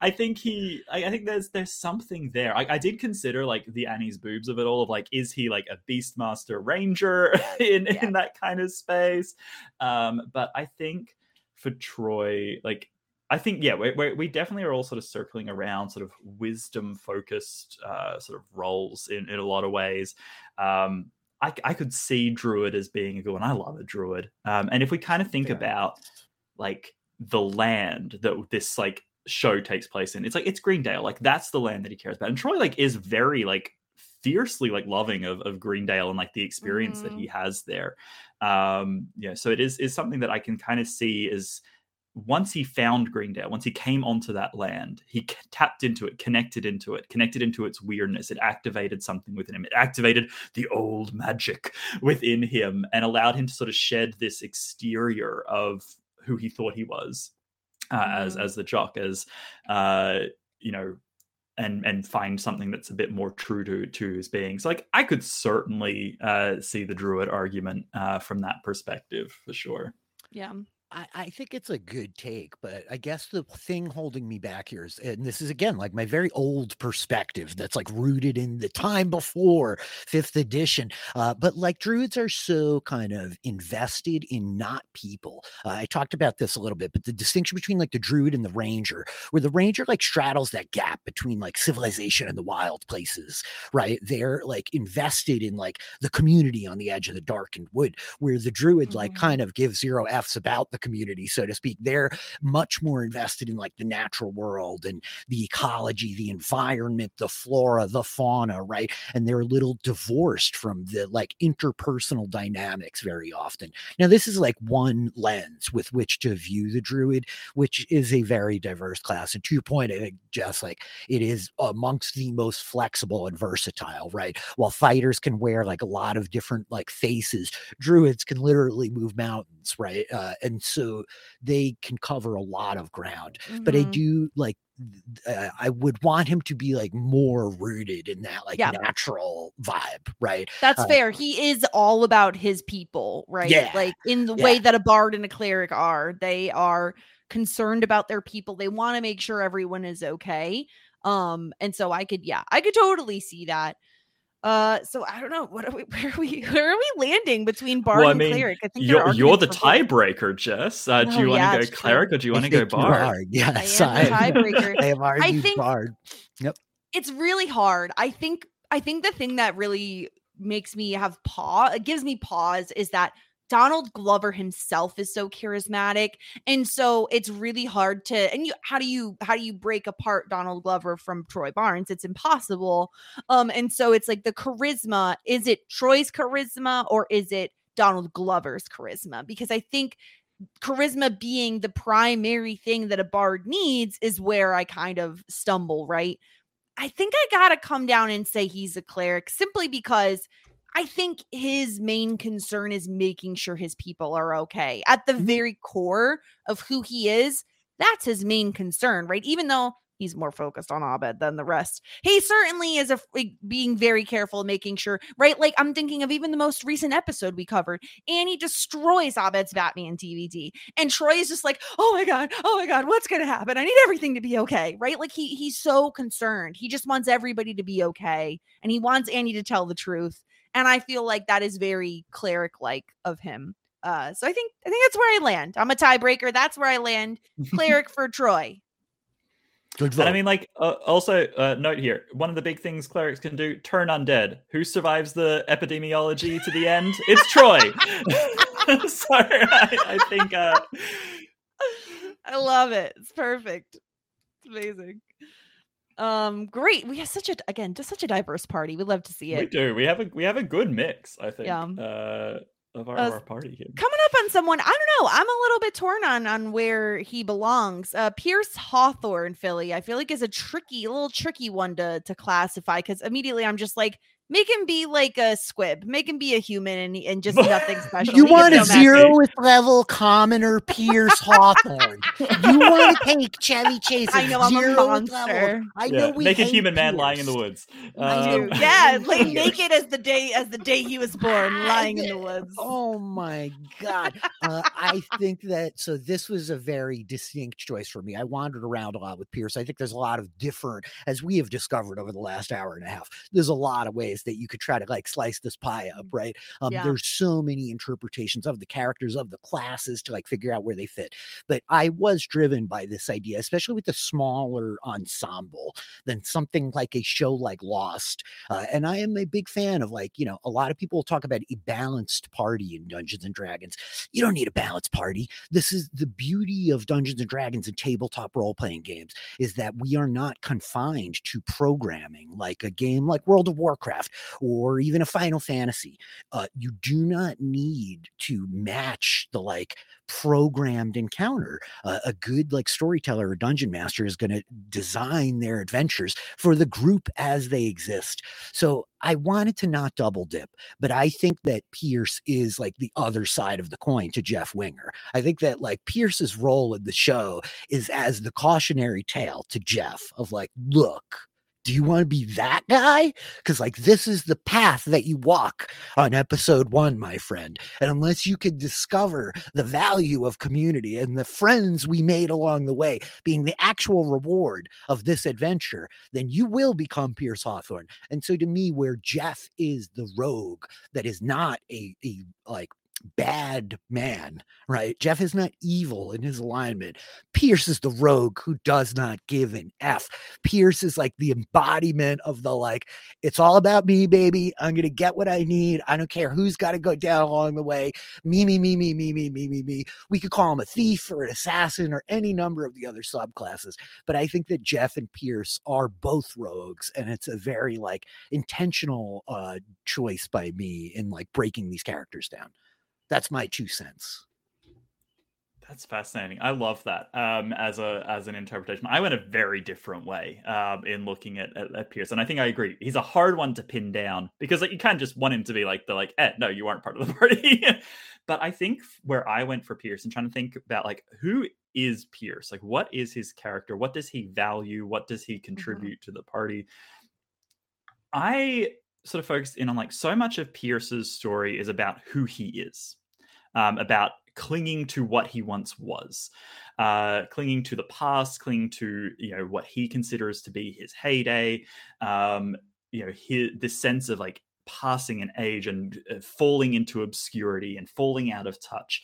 I think he, I, I think there's there's something there. I, I did consider like the Annie's boobs of it all. Of like, is he like a Beastmaster Ranger in Yeah. in that kind of space? Um, but I think for Troy, like. I think yeah, we, we we definitely are all sort of circling around sort of wisdom focused uh, sort of roles in, in a lot of ways. Um, I, I could see druid as being a good one. I love a druid. Um, and if we kind of think Yeah. about like the land that this like show takes place in, it's like it's Greendale. Like that's the land that he cares about. And Troy like is very like fiercely like loving of, of Greendale and like the experience that he has there. Um, yeah, so it is is something that I can kind of see as once he found Greendale, once he came onto that land, he c- tapped into it, connected into it, connected into its weirdness. It activated something within him. It activated the old magic within him and allowed him to sort of shed this exterior of who he thought he was uh, as Mhm. as the jock, as uh, you know, and and find something that's a bit more true to to his being. So like I could certainly uh, see the druid argument uh, from that perspective for sure. Yeah. I, I think it's a good take, but I guess the thing holding me back here is, and this is again like my very old perspective that's like rooted in the time before fifth edition. Uh, but like druids are so kind of invested in not people. Uh, I talked about this a little bit, but the distinction between like the druid and the ranger, where the ranger like straddles that gap between like civilization and the wild places, right? They're like invested in like the community on the edge of the darkened wood, where the druid like Mhm. kind of gives zero F's about the community, so to speak. They're much more invested in like the natural world and the ecology, the environment, the flora, the fauna, right? And they're a little divorced from the like interpersonal dynamics very often. Now, this is like one lens with which to view the druid, which is a very diverse class. And to your point, I think just like it is amongst the most flexible and versatile, right? While fighters can wear like a lot of different like faces, druids can literally move mountains, right? Uh, and so they can cover a lot of ground. But I Mhm. do like uh, I would want him to be like more rooted in that like Yeah. natural vibe, right? That's Uh, fair. He is all about his people, right? Yeah, Like in the yeah. way that a bard and a cleric are. They are concerned about their people. They want to make sure everyone is okay. Um, and so I could, yeah, I could totally see that. Uh, so I don't know. What are we? Where are we? Where are we landing between bard well, I and cleric? I think you're, you're the arguments for both. tiebreaker, Jess. Uh, do Oh, you want to yeah, go it's true. cleric or do you want to go think you bard? are. Yes, I am the I, tiebreaker. I have argued think- bard. Yep. it's really hard. I think I think the thing that really makes me have pause, it gives me pause is that Donald Glover himself is so charismatic and so it's really hard to and you how do you how do you break apart Donald Glover from Troy Barnes? It's impossible. Um and so it's like the charisma, is it Troy's charisma or is it Donald Glover's charisma? Because I think charisma being the primary thing that a bard needs is where I kind of stumble, right? I think I got to come down and say he's a cleric simply because I think his main concern is making sure his people are okay. At the mm-hmm. very core of who he is, that's his main concern, right? Even though he's more focused on Abed than the rest. He certainly is a, like, being very careful, making sure, right? Like I'm thinking of even the most recent episode we covered. Annie destroys Abed's Batman DVD, and Troy is just like, "Oh my god, oh my god, what's gonna happen? I need everything to be okay." Right? Like he he's so concerned. He just wants everybody to be okay, and he wants Annie to tell the truth. And I feel like that is very cleric like of him. Uh, so I think I think that's where I land. I'm a tiebreaker. That's where I land. Cleric for Troy. Good And I mean, like, uh, also uh, note here: one of the big things clerics can do: turn undead. Who survives the epidemiology to the end? It's Troy. so I, I think uh, I love it. It's perfect. It's amazing. Um, great. We have such a again just such a diverse party. We love to see it. we do. We have a we have a good mix. I think. Yeah. Uh, of our, Uh, of our party here. Coming up on someone, I don't know. I'm a little bit torn on on where he belongs. Uh Pierce Hawthorne, Philly. I feel like is a tricky, a little tricky one to to classify because immediately I'm just like, make him be like a squib, make him be a human and and just nothing special. You He want a gets no message. zeroth level commoner Pierce Hawthorne. You want to take Chevy Chase. I at know I'm a zeroth monster. level. I Yeah, know we make a hate human man lying in the Pierce. woods. I do. Um, Yeah, like Pierce. naked as the day as the day he was born, lying in the woods. Oh my god! Uh, I think that so. This was a very distinct choice for me. I wandered around a lot with Pierce. I think there's a lot of different, as we have discovered over the last hour and a half. There's a lot of ways that you could try to like slice this pie up, right? Um, Yeah. There's so many interpretations of the characters of the classes to like figure out where they fit. But I was driven by this idea, especially with the smaller ensemble than something like a show like Lost. Uh, and I am a big fan of like, you know, a lot of people talk about a balanced party in Dungeons and Dragons. You don't need a balanced party. This is the beauty of Dungeons and Dragons and tabletop role playing games is that we are not confined to programming like a game like World of Warcraft or even a Final Fantasy. Uh, you do not need to match the like programmed encounter. Uh, a good like storyteller or dungeon master is going to design their adventures for the group as they exist. So I wanted to not double dip, but I think that Pierce is like the other side of the coin to Jeff Winger. I think that like Pierce's role in the show is as the cautionary tale to Jeff of like, look, do you want to be that guy? Because like this is the path that you walk on episode one, my friend. And unless you can discover the value of community and the friends we made along the way being the actual reward of this adventure, then you will become Pierce Hawthorne. And so to me, where Jeff is the rogue that is not a, a like bad man, right? Jeff is not evil in his alignment. Pierce is the rogue who does not give an F. Pierce is like the embodiment of the like, it's all about me, baby. I'm gonna get what I need. I don't care who's got to go down along the way. Me, me, me, me, me, me, me, me, me. We could call him a thief or an assassin or any number of the other subclasses. But I think that Jeff and Pierce are both rogues, and it's a very like intentional uh choice by me in like breaking these characters down. That's my two cents. That's fascinating. I love that um, as a as an interpretation. I went a very different way um, in looking at, at, at Pierce, and I think I agree. He's a hard one to pin down because like you can't just want him to be like the like, eh, no, you aren't part of the party. but I think where I went for Pierce and trying to think about like who is Pierce, like what is his character, what does he value, what does he contribute mm-hmm. to the party. I sort of focused in on like so much of Pierce's story is about who he is, um, about clinging to what he once was, uh, clinging to the past, clinging to you know what he considers to be his heyday. Um, you know, his, this sense of like passing an age and uh, falling into obscurity and falling out of touch.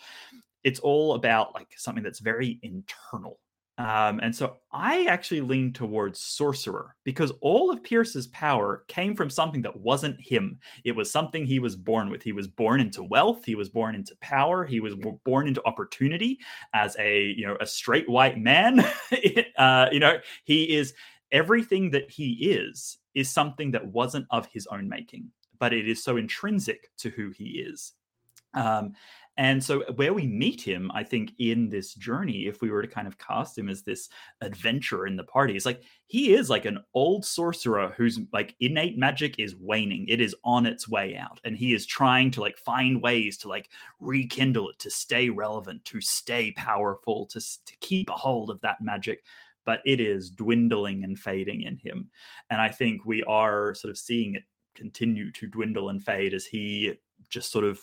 It's all about like something that's very internal um, and so I actually lean towards sorcerer because all of Pierce's power came from something that wasn't him. It was something he was born with. He was born into wealth. He was born into power. He was born into opportunity as a you know a straight white man. uh, you know he is everything that he is is something that wasn't of his own making, but it is so intrinsic to who he is. Um, and so, uh, where we meet him, I think, in this journey, if we were to kind of cast him as this adventurer in the party, is like he is like an old sorcerer whose like innate magic is waning. It is on its way out. And he is trying to like find ways to like rekindle it, to stay relevant, to stay powerful, to, to keep a hold of that magic. But it is dwindling and fading in him. And I think we are sort of seeing it continue to dwindle and fade as he just sort of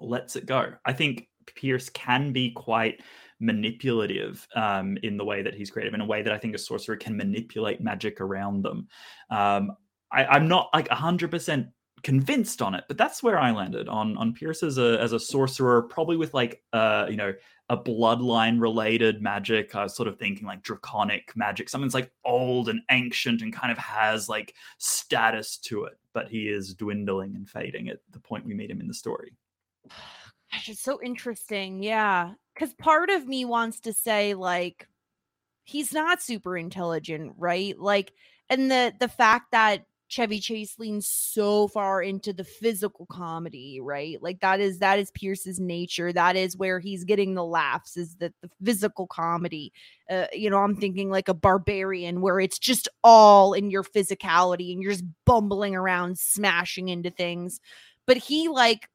lets it go. I think Pierce can be quite manipulative um, in the way that he's creative, in a way that I think a sorcerer can manipulate magic around them. Um, I, am not like hundred percent convinced on it, but that's where I landed on on Pierce as a as a sorcerer, probably with like uh you know a bloodline related magic. I was sort of thinking like draconic magic, something's like old and ancient and kind of has like status to it, but he is dwindling and fading at the point we meet him in the story. Gosh, it's so interesting. Yeah. Cause part of me wants to say, like, he's not super intelligent, right? Like, and the the fact that Chevy Chase leans so far into the physical comedy, right? Like that is that is Pierce's nature. That is where he's getting the laughs. Is that the physical comedy? Uh, you know, I'm thinking like a barbarian where it's just all in your physicality and you're just bumbling around, smashing into things. But he like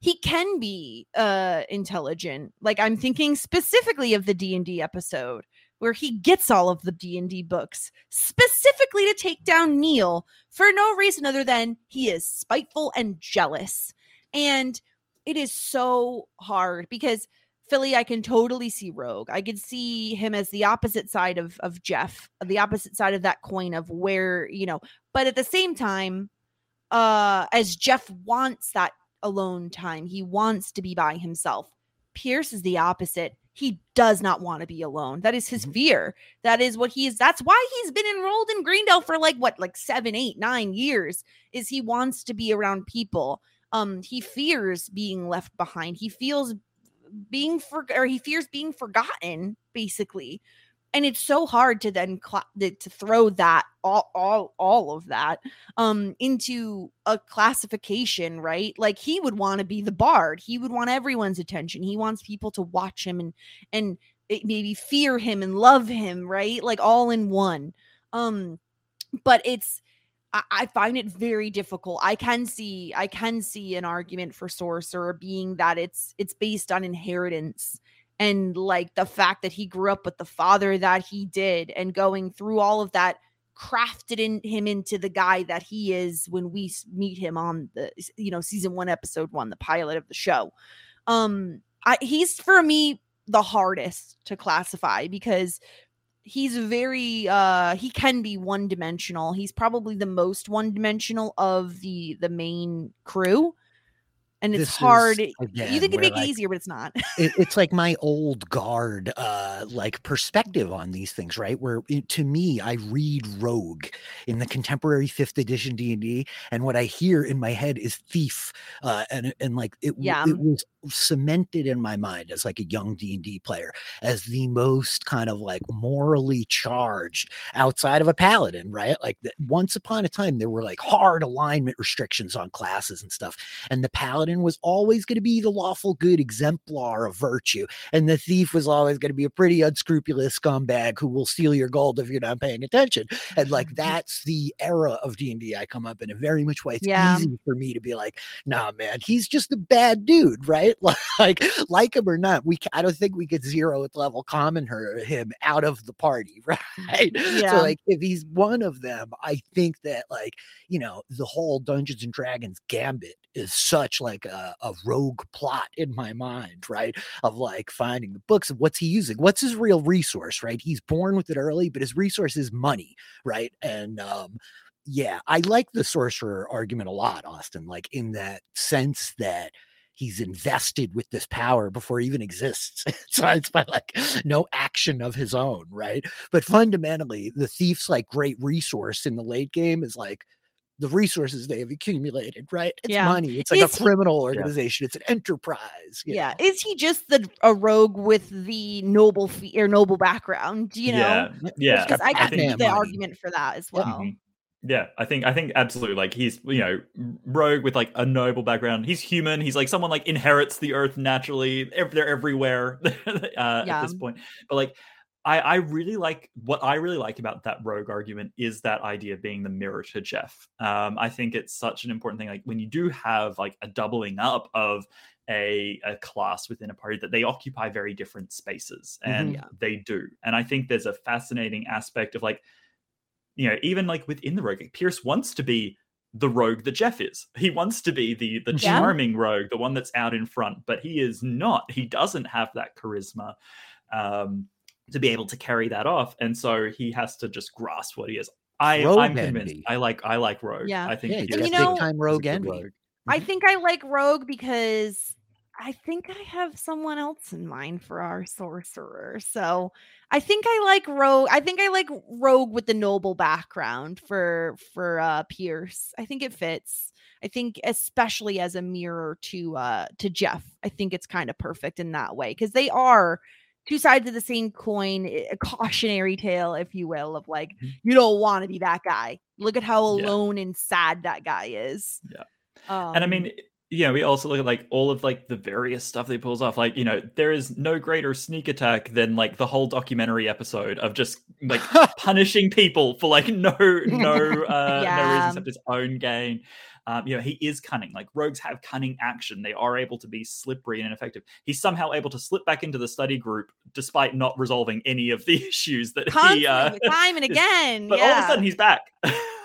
he can be uh intelligent like i'm thinking specifically of the d&d episode where he gets all of the d&d books specifically to take down neil for no reason other than he is spiteful and jealous. And it is so hard because philly i can totally see rogue. I could see him as the opposite side of of jeff the opposite side of that coin of where you know but at the same time uh as jeff wants that alone time. He wants to be by himself. Pierce is the opposite. He does not want to be alone. That is his mm-hmm. fear. That is what he is. That's why he's been enrolled in Greendale for like what, like seven, eight, nine years. Is he wants to be around people. Um, he fears being left behind. He feels being for or he fears being forgotten, basically and it's so hard to then cl- to throw that all all all of that um into a classification right? Like he would want to be the bard. He would want everyone's attention. He wants people to watch him and and maybe fear him and love him right? Like all in one. Um but it's I, I find it very difficult. I can see I can see an argument for sorcerer being that it's it's based on inheritance and like the fact that he grew up with the father that he did and going through all of that crafted in him into the guy that he is when we meet him on the you know season 1 episode 1 the pilot of the show. Um I, he's for me the hardest to classify because he's very uh he can be one dimensional he's probably the most one dimensional of the the main crew and it's hard. Again, you think it'd make like, it easier, but it's not. it, it's like my old guard, uh, like perspective on these things, right? Where it, to me, I read Rogue in the contemporary fifth edition D and D, and what I hear in my head is thief, uh, and and like it, yeah. it was cemented in my mind as like a young D&D player as the most kind of like morally charged outside of a paladin, right? Like once upon a time there were like hard alignment restrictions on classes and stuff. And the paladin paladin was always going to be the lawful good exemplar of virtue, and the thief was always going to be a pretty unscrupulous scumbag who will steal your gold if you're not paying attention. And like that's the era of D and I come up in a very much way. It's Yeah. easy for me to be like, nah, man, he's just a bad dude, right? Like, like him or not, we I don't think we could zero at level common her him out of the party, right? Yeah. So like if he's one of them, I think that like, you know, the whole Dungeons and Dragons gambit is such like a, a rogue plot in my mind, right? Of like finding the books of what's he using, what's his real resource, right? He's born with it early, but his resource is money, right? And um yeah, I like the sorcerer argument a lot, Austin, like in that sense that he's invested with this power before it even exists. so it's by like no action of his own, right? But fundamentally, the thief's like great resource in the late game is like the resources they have accumulated, right? It's Yeah. money. It's like Is a he- criminal organization. It's an enterprise. you Yeah. know? Is he just the a rogue with the noble fe- or noble background? You know, Yeah, yeah. Because I I can think- see the argument for that as well. Mhm. Yeah, I think I think absolutely like he's you know rogue with like a noble background. He's human. He's like someone like inherits the earth naturally. They're everywhere uh, at this point. But like I I really like what I really like about that rogue argument is that idea of being the mirror to Jeff. Um, I think it's such an important thing. Like when you do have like a doubling up of a, a class within a party that they occupy very different spaces and Yeah. they do and i think there's a fascinating aspect of like you know, even like within the rogue, like, Pierce wants to be the rogue that Jeff is. He wants to be the the Yeah. charming rogue, the one that's out in front, but he is not. He doesn't have that charisma um, to be able to carry that off, and so he has to just grasp what he is. I, Rogue I'm convinced. envy. I like I like rogue. Yeah. I think Yeah, he he's you know- big time rogue good envy. rogue. I think I like Rogue because I think I have someone else in mind for our sorcerer. So I think I like Rogue. I think I like Rogue with the noble background for for uh Pierce. I think it fits. I think especially as a mirror to uh to Jeff. I think it's kind of perfect in that way because they are two sides of the same coin, a cautionary tale, if you will, of like you don't want to be that guy. Look at how Yeah. alone and sad that guy is. Yeah. Um, and I mean, you know, we also look at like all of like the various stuff that he pulls off. Like, you know, there is no greater sneak attack than like the whole documentary episode of just like punishing people for like no no uh no reason except his own gain. Um, you know, he is cunning. Like rogues have cunning action. They are able to be slippery and ineffective. He's somehow able to slip back into the study group despite not resolving any of the issues that he uh constantly, time and again. But yeah. all of a sudden he's back.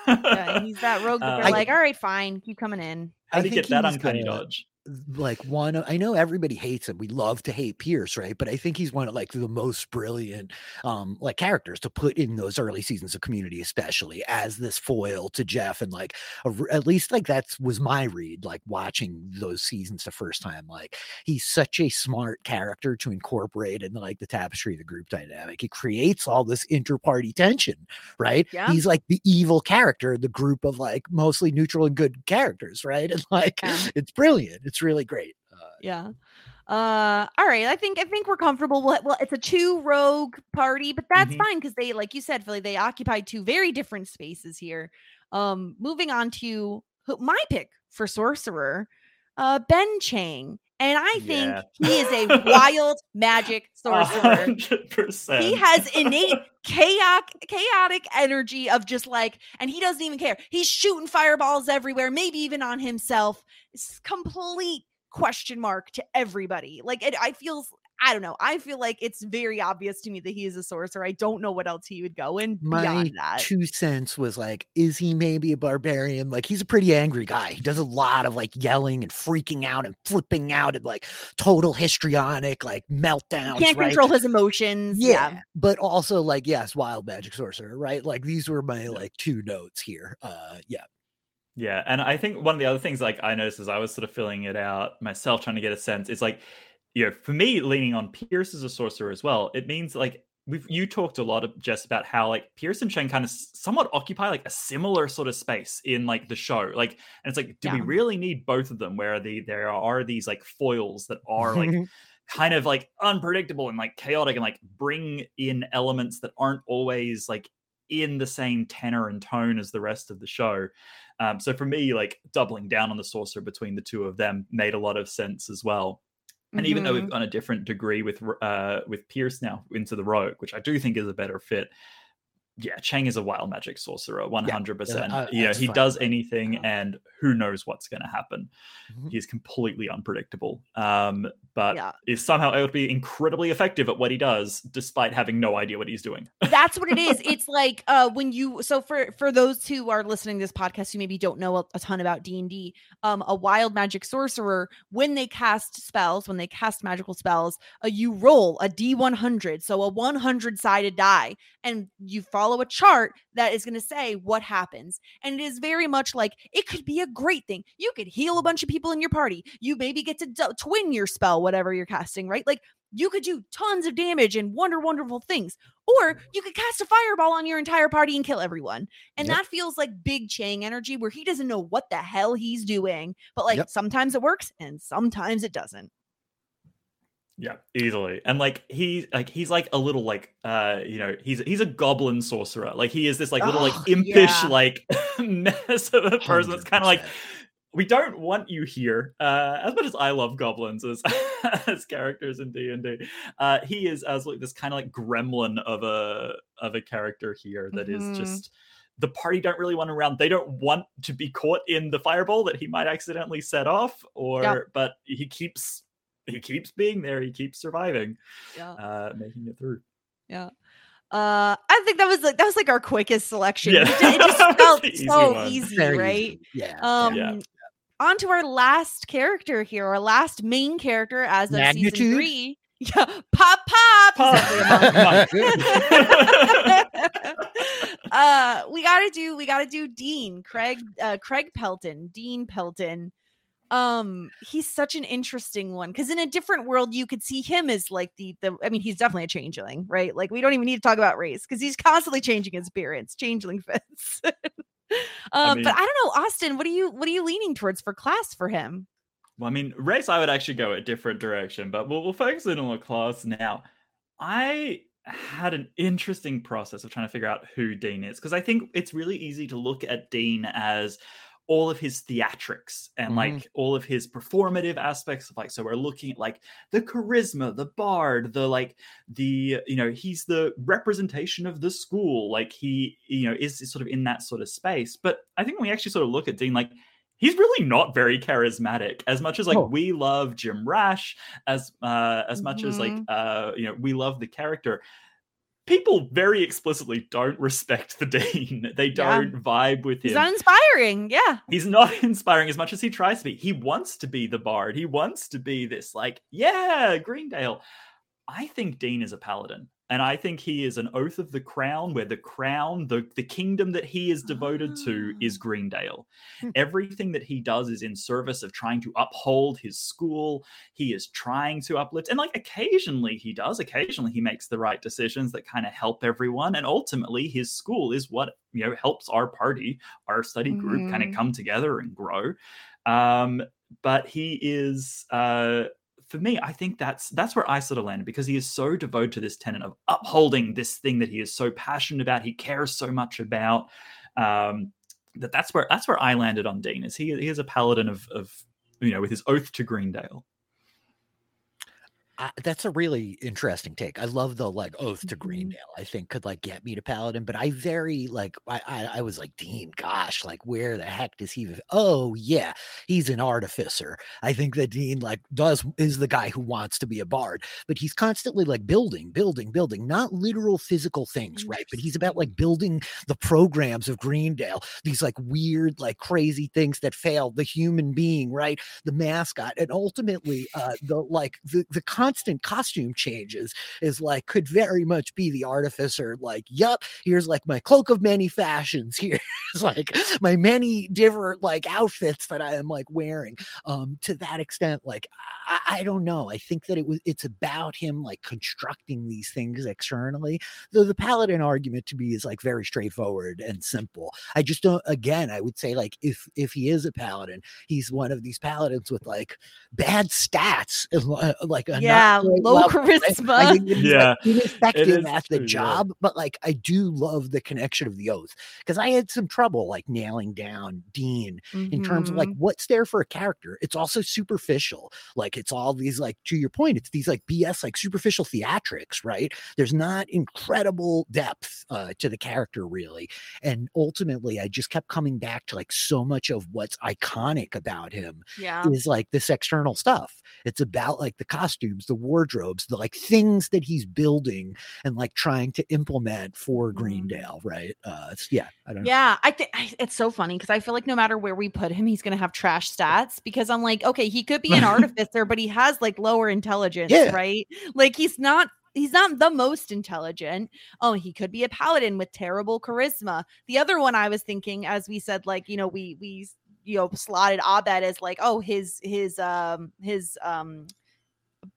yeah, he's that rogue that they're Uh, like, all right, fine, keep coming in. How I do you think get that he's uncanny the- dodge? Like one of, I know everybody hates him. We love to hate Pierce, right? But I think he's one of like the most brilliant um like characters to put in those early seasons of community, especially as this foil to Jeff and like a at least like that's was my read, like watching those seasons the first time. Like he's such a smart character to incorporate in like the tapestry of the group dynamic. He creates all this inter-party tension, right? Yeah. He's like the evil character, the group of like mostly neutral and good characters, right? And like Yeah. it's brilliant. It's really great. Uh, Yeah. Uh all right. I think I think we're comfortable. Well, well it's a two rogue party, but that's Mhm. fine because they, like you said, Philly, they occupy two very different spaces here. Um, moving on to my pick for sorcerer, uh, Ben Chang. And I think Yeah. he is a wild magic sorcerer. hundred percent. He has innate chaotic chaotic energy of just like, and he doesn't even care. He's shooting fireballs everywhere, maybe even on himself. It's complete question mark to everybody. Like it, I feel I don't know. I feel like it's very obvious to me that he is a sorcerer. I don't know what else he would go in my beyond that. two cents was like, is he maybe a barbarian? Like he's a pretty angry guy. He does a lot of like yelling and freaking out and flipping out and like total histrionic, like meltdowns. Can't right? control his emotions. Yeah, Yeah. but also like yes, wild magic sorcerer, right? Like these were my like two notes here. Uh, yeah, Yeah, and I think one of the other things like I noticed as I was sort of filling it out myself, trying to get a sense, is like, you know, for me leaning on Pierce as a sorcerer as well, it means like we've you talked a lot of just about how like Pierce and Chang kind of somewhat occupy like a similar sort of space in like the show. Like, and it's like, do we really need both of them where the there are these like foils that are like kind of like unpredictable and like chaotic and like bring in elements that aren't always like in the same tenor and tone as the rest of the show. Um, so for me, like doubling down on the sorcerer between the two of them made a lot of sense as well. And even though we've Mhm. gone a different degree with uh, with Pierce now into the rogue, which I do think is a better fit. Yeah, Chang is a wild magic sorcerer, one hundred percent. You know, that's he fine. does anything, and who knows what's going to happen. He's completely unpredictable, um, but Yeah. is somehow able to be incredibly effective at what he does, despite having no idea what he's doing. That's what it is. It's like uh when you so for for those who are listening to this podcast who maybe don't know a, a ton about D&D, um a wild magic sorcerer when they cast spells, when they cast magical spells, uh, you roll a D100, so a 100-sided die and you follow a chart that is going to say what happens. And it is very much like it could be a great thing. You could heal a bunch of people in your party. You maybe get to d- twin your spell whatever you're casting, right? Like you could do tons of damage and wonder wonderful things or mm-hmm. you could cast a fireball on your entire party and kill everyone and Yep. that feels like big chang energy where he doesn't know what the hell he's doing but like Yep. sometimes it works and sometimes it doesn't Yeah, easily. And like he like he's like a little like uh you know, he's he's a goblin sorcerer. Like he is this like little Oh, like impish yeah. like mess of a person that's kind of like we don't want you here. Uh as much as I love goblins as as characters in D&D. Uh he is as like this kind of like gremlin of a of a character here that is Mhm. just the party don't really want around. They don't want to be caught in the fireball that he might accidentally set off, or but he keeps he keeps being there. He keeps surviving, yeah uh, making it through. yeah uh i think that was like that was like our quickest selection Yeah. it, ju- it just felt easy so one. easy Very right easy. Yeah. um Yeah. on to our last character here our last main character as of season three yeah pop pop, Pop. uh we gotta do we gotta do dean craig uh craig pelton dean pelton um he's such an interesting one because in a different world you could see him as like the the i mean he's definitely a changeling right? Like we don't even need to talk about race because he's constantly changing his appearance changeling fits. Uh, mean- but i don't know austin what are you what are you leaning towards for class for him? Well, I mean, race, I would actually go a different direction, but we'll, we'll focus in on the class now. I had an interesting process of trying to figure out who Dean is because I think it's really easy to look at Dean as all of his theatrics and Mhm. like all of his performative aspects of like so we're looking at like the charisma the bard the like the you know he's the representation of the school like he you know is sort of in that sort of space but i think when we actually sort of look at dean like he's really not very charismatic as much as like Oh. we love jim rash as uh as much as like Mhm. uh you know we love the character people very explicitly don't respect the dean. They don't vibe with he's him. not inspiring yeah. He's not inspiring as much as he tries to be. He wants to be the bard. He wants to be this like yeah greendale. I think dean is a paladin and i think he is an oath of the crown where the crown the, the kingdom that he is devoted to is greendale. Everything that he does is in service of trying to uphold his school. He is trying to uplift and like occasionally he does. Occasionally he makes the right decisions that kind of help everyone and ultimately his school is what you know helps our party our study group kind of come together and grow. Um but he is uh for me i think that's that's where i sort of landed because he is so devoted to this tenet of upholding this thing that he is so passionate about he cares so much about um that that's where that's where i landed on dean is he, he is a paladin of of you know with his oath to greendale I, that's a really interesting take. I love the like oath to Mhm. Greendale. I think could like get me to Paladin, but I very like I I, I was like Dean. Gosh, like where the heck does he? Oh yeah, he's an artificer. I think that Dean like does is the guy who wants to be a bard, but he's constantly like building, building, building. Not literal physical things, right? But he's about like building the programs of Greendale. These like weird, like crazy things that fail the human being, right? The mascot, and ultimately, uh, the like the the constant costume changes is like could very much be the artificer. Like, yup, here's like my cloak of many fashions. Here's like my many different like outfits that I am like wearing. Um, to that extent, like I, I don't know. I think that it was it's about him like constructing these things externally. Though the paladin argument to me is like very straightforward and simple. I just don't. Again, I would say like if if he is a paladin, he's one of these paladins with like bad stats, like a Yeah, not great low level, charisma. I think Yeah, like, ineffective is at the true, yeah. job, but like I do love the connection of the oath because I had some trouble like nailing down Dean in terms of like Mhm. what's there for a character. It's also superficial. Like it's all these like to your point, it's these like BS like superficial theatrics, right? There's not incredible depth uh, to the character really. And ultimately, I just kept coming back to like so much of what's iconic about him Yeah. is like this external stuff. It's about like the costumes, the wardrobes, the like things that he's building and like trying to implement for Greendale, right? Uh, it's, yeah, I don't know. Yeah, I think it's so funny because I feel like no matter where we put him, he's gonna have trash stats. Because I'm like, okay, he could be an artificer, but he has like lower intelligence, Yeah. right? Like he's not he's not the most intelligent. Oh, he could be a paladin with terrible charisma. The other one I was thinking, as we said, like you know, we we you know slotted Abed as like, oh, his his um his um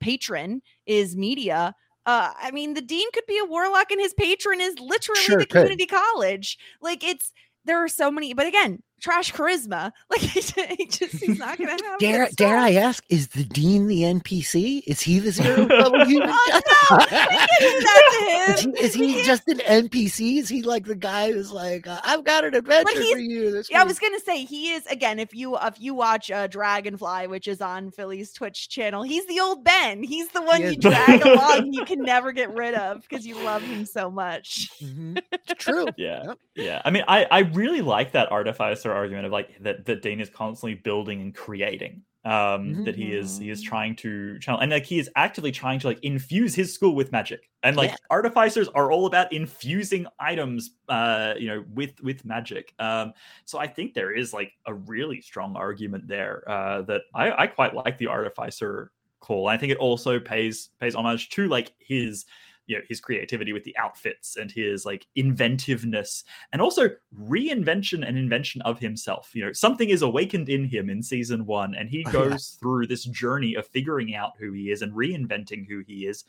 patron is media. Uh, I mean, the dean could be a warlock, and his patron is literally Sure the could. community college. Like it's there are so many, but again, trash charisma. Like he just, he just he's not gonna have. Dare, good dare I ask, is the dean the NPC? Is he the zero level human? Oh, no, we can't do that is to him. is he We just an NPC? Is he like the guy who's like, uh, I've got an adventure for you? This Yeah, I was gonna say he is again. If you if you watch uh, Dragonfly, which is on Philly's Twitch channel, he's the old Ben. He's the one He you is. drag along. You can never get rid of because you love him so much. Mhm. It's true. Yeah. Yep. Yeah. I mean, I, I really like that artificer argument of like that, that Dean is constantly building and creating. Um, that he is he is trying to channel and like he is actively trying to like infuse his school with magic. And like Yeah. artificers are all about infusing items uh you know with with magic. Um so I think there is like a really strong argument there uh that I, I quite like the artificer call. I think it also pays pays homage to like his you know his creativity with the outfits and his like inventiveness and also reinvention and invention of himself. You know something is awakened in him in season one and he Oh, goes through this journey of figuring out who he is and reinventing who he is.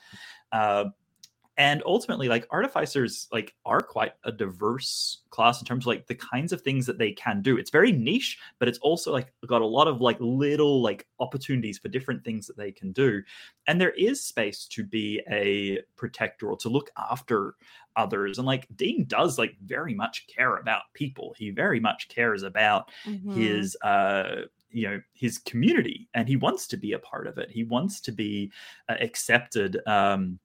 Uh, and ultimately like artificers like are quite a diverse class in terms of like the kinds of things that they can do. It's very niche but it's also like got a lot of like little like opportunities for different things that they can do. And there is space to be a protector or to look after others. And like dean does like very much care about people. He very much cares about Mhm. his uh you know his community. And he wants to be a part of it. He wants to be uh, accepted um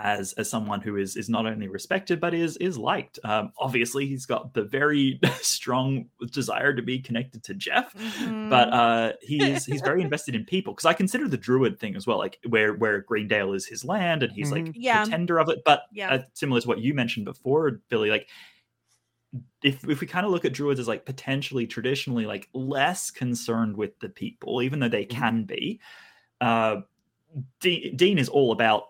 as as someone who is is not only respected but is is liked um obviously he's got the very strong desire to be connected to jeff but Mhm. uh he is he's very invested in people because i consider the druid thing as well like where where greendale is his land and he's like Mm-hmm. Yeah. the tender of it but Yeah. uh, similar to what you mentioned before Philly like if if we kind of look at druids as like potentially traditionally like less concerned with the people even though they Mm-hmm. can be uh De- Dean is all about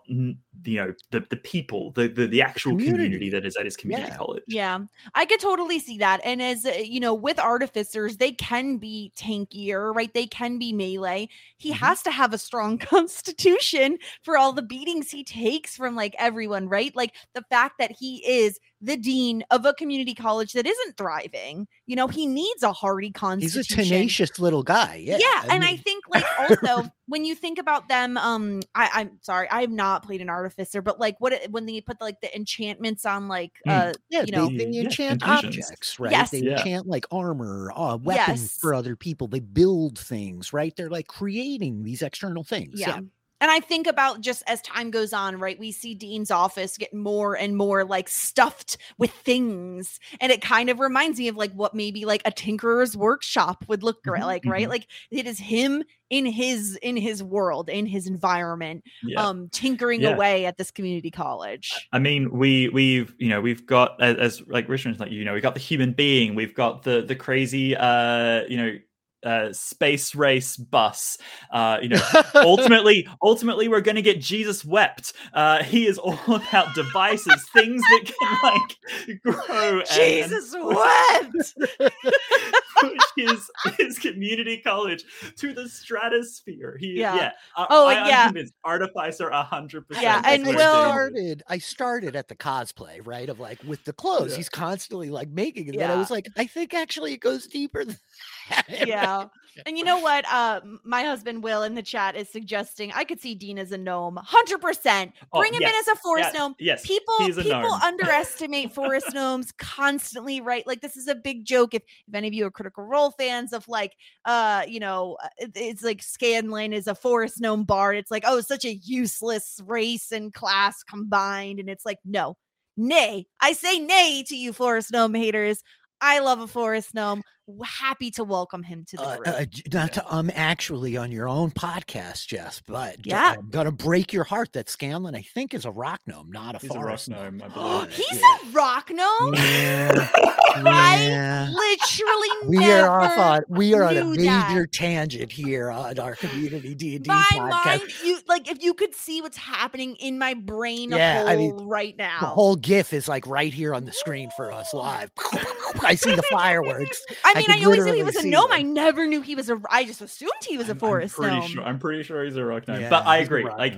you know the the people, the the, the actual community. community. that is at his community Yeah. college. Yeah, I could totally see that. And as uh, you know, with artificers, they can be tankier, right? They can be melee. He Mm-hmm. has to have a strong constitution for all the beatings he takes from like everyone, right? Like the fact that he is the dean of a community college that isn't thriving. You know, he needs a hardy constitution. He's a tenacious little guy. Yeah. Yeah, and I think like also when you think about them, um, I, I'm sorry, I have not played an artificer, but like what it, when they put like the enchantments on like Mm. uh yeah, you know they, they enchant infusions. objects, right? Yes. They Yeah. enchant like armor, uh, weapons Yes. for other people. They build things, right? They're like creating these external things. yeah. And I think about just as time goes on, right? We see Dean's office get more and more like stuffed with things. And it kind of reminds me of like what maybe like a tinkerer's workshop would look Mhm, like, right? mhm. Like it is him in his in his world, in his environment, Yeah. um, tinkering Yeah. away at this community college. I mean, we we've you know we've got as, as like Richmond's like you know we've got the human being, we've got the the crazy uh you know uh, space race bus. Uh, you know, ultimately, ultimately, we're going to get Jesus wept. Uh, he is all about devices, things that can like grow. and- Jesus and wept. push his his community college to the stratosphere. He, Yeah. yeah. I- Oh, I, am yeah. convinced Artificer hundred percent. Yeah, and I Will- started, I started at the cosplay, right? Of like with the clothes, Yeah. he's constantly like making it. Then I was like, I think actually it goes deeper than that. yeah. And you know what? Uh, my husband Will in the chat is suggesting I could see Dean as a gnome, hundred percent. Oh, Bring him yes, in as a forest yeah, gnome. yes, people people underestimate forest gnomes constantly, right? Like this is a big joke. If if any of you are Critical Role fans of like, uh, you know, uh, it's like Scanlan is a forest gnome bard. It's like, oh, such a useless race and class combined, and it's like, no, nay, I say nay to you, forest gnome haters. I love a forest gnome. W- Happy to welcome him to the Uh, group. uh, not to um actually on your own podcast, Jess, but Yeah. I'm gonna break your heart that Scanlan, I think, is a rock gnome, not a He's a rock forest gnome, I Uh, believe. He's yeah. a rock gnome. Yeah, I yeah. literally We never are off on we are on a major that. tangent here on our community D and D podcast. mind you like if you could see what's happening in my brain Yeah, I mean, right now The whole GIF is like right here on the screen for us live. I see the fireworks. i mean i, could always knew he was a gnome them. i never knew he was a i just assumed he was a forest I'm pretty gnome sure. I'm pretty sure he's a rock gnome. Yeah, but I agree. rock Like,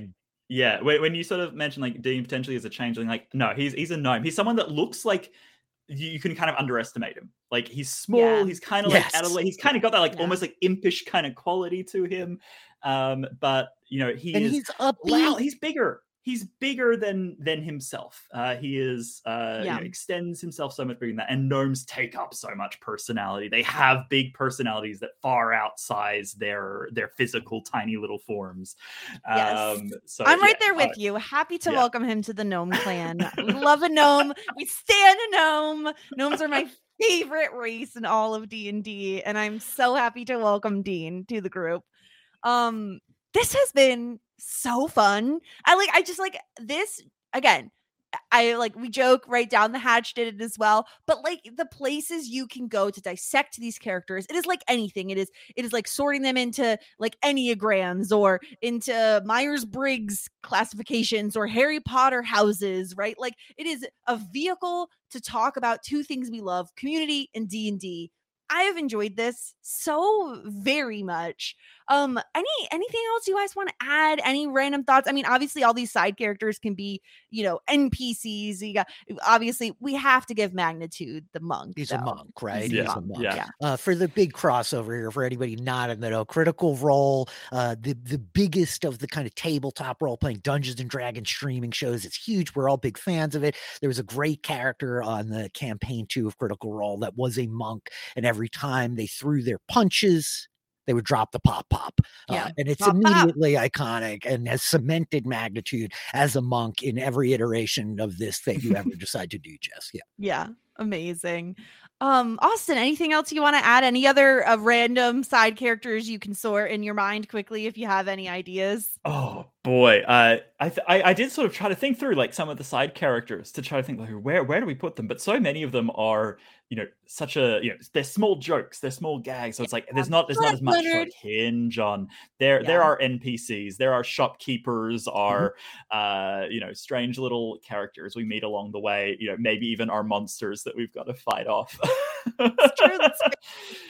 yeah, when, when you sort of mention like Dean potentially as a changeling, like, no, he's he's a gnome. He's someone that looks like you, you can kind of underestimate him. Like he's small. Yeah. He's kind of like out of He's kind of got that like Yeah. almost like impish kind of quality to him. Um, but you know he and is he's loud. upbeat. He's bigger. He's bigger than than himself. Uh, he is uh, you know, extends himself so much bigger than that. And gnomes take up so much personality. They have big personalities that far outsize their their physical tiny little forms. Yes. Um, so i'm right yeah, there with uh, you happy to yeah. welcome him to the gnome clan we love a gnome we stand a gnome gnomes are my favorite race in all of d&d and i'm so happy to welcome dean to the group um this has been so fun i like i just like this again I like we joke right down the hatch did it as well, but like the places you can go to dissect these characters, it is like anything. It is it is like sorting them into like enneagrams or into Myers Briggs classifications or Harry Potter houses, right? Like it is a vehicle to talk about two things we love: community and D and D. I have enjoyed this so very much. Um, any anything else you guys want to add? Any random thoughts? I mean, obviously, all these side characters can be, you know, NPCs. You got obviously we have to give magnitude the monk. He's a monk, right? He's a monk, monk. yeah. Uh, for the big crossover here, for anybody not in the know, Critical Role, uh, the the biggest of the kind of tabletop role playing Dungeons and Dragons streaming shows. It's huge. We're all big fans of it. There was a great character on the campaign two of Critical Role that was a monk, and every time they threw their punches. They would drop the pop pop. Uh, Yeah. and it's Pop, pop. immediately iconic and has cemented magnitude as a monk in every iteration of this that you ever decide to do, Jess. Yeah. Yeah, amazing. Um, Austin, anything else you want to add? Any other uh, random side characters you can sort in your mind quickly if you have any ideas? Oh boy, uh, I, th- I I did sort of try to think through like some of the side characters to try to think like where where do we put them? But so many of them are you know such a you know they're small jokes, they're small gags. So it's like there's not there's not as much like, hinge on. There there are NPCs, there are shopkeepers, Mm-hmm. are uh you know strange little characters we meet along the way. You know maybe even our monsters that we've got to fight off. It's true. That's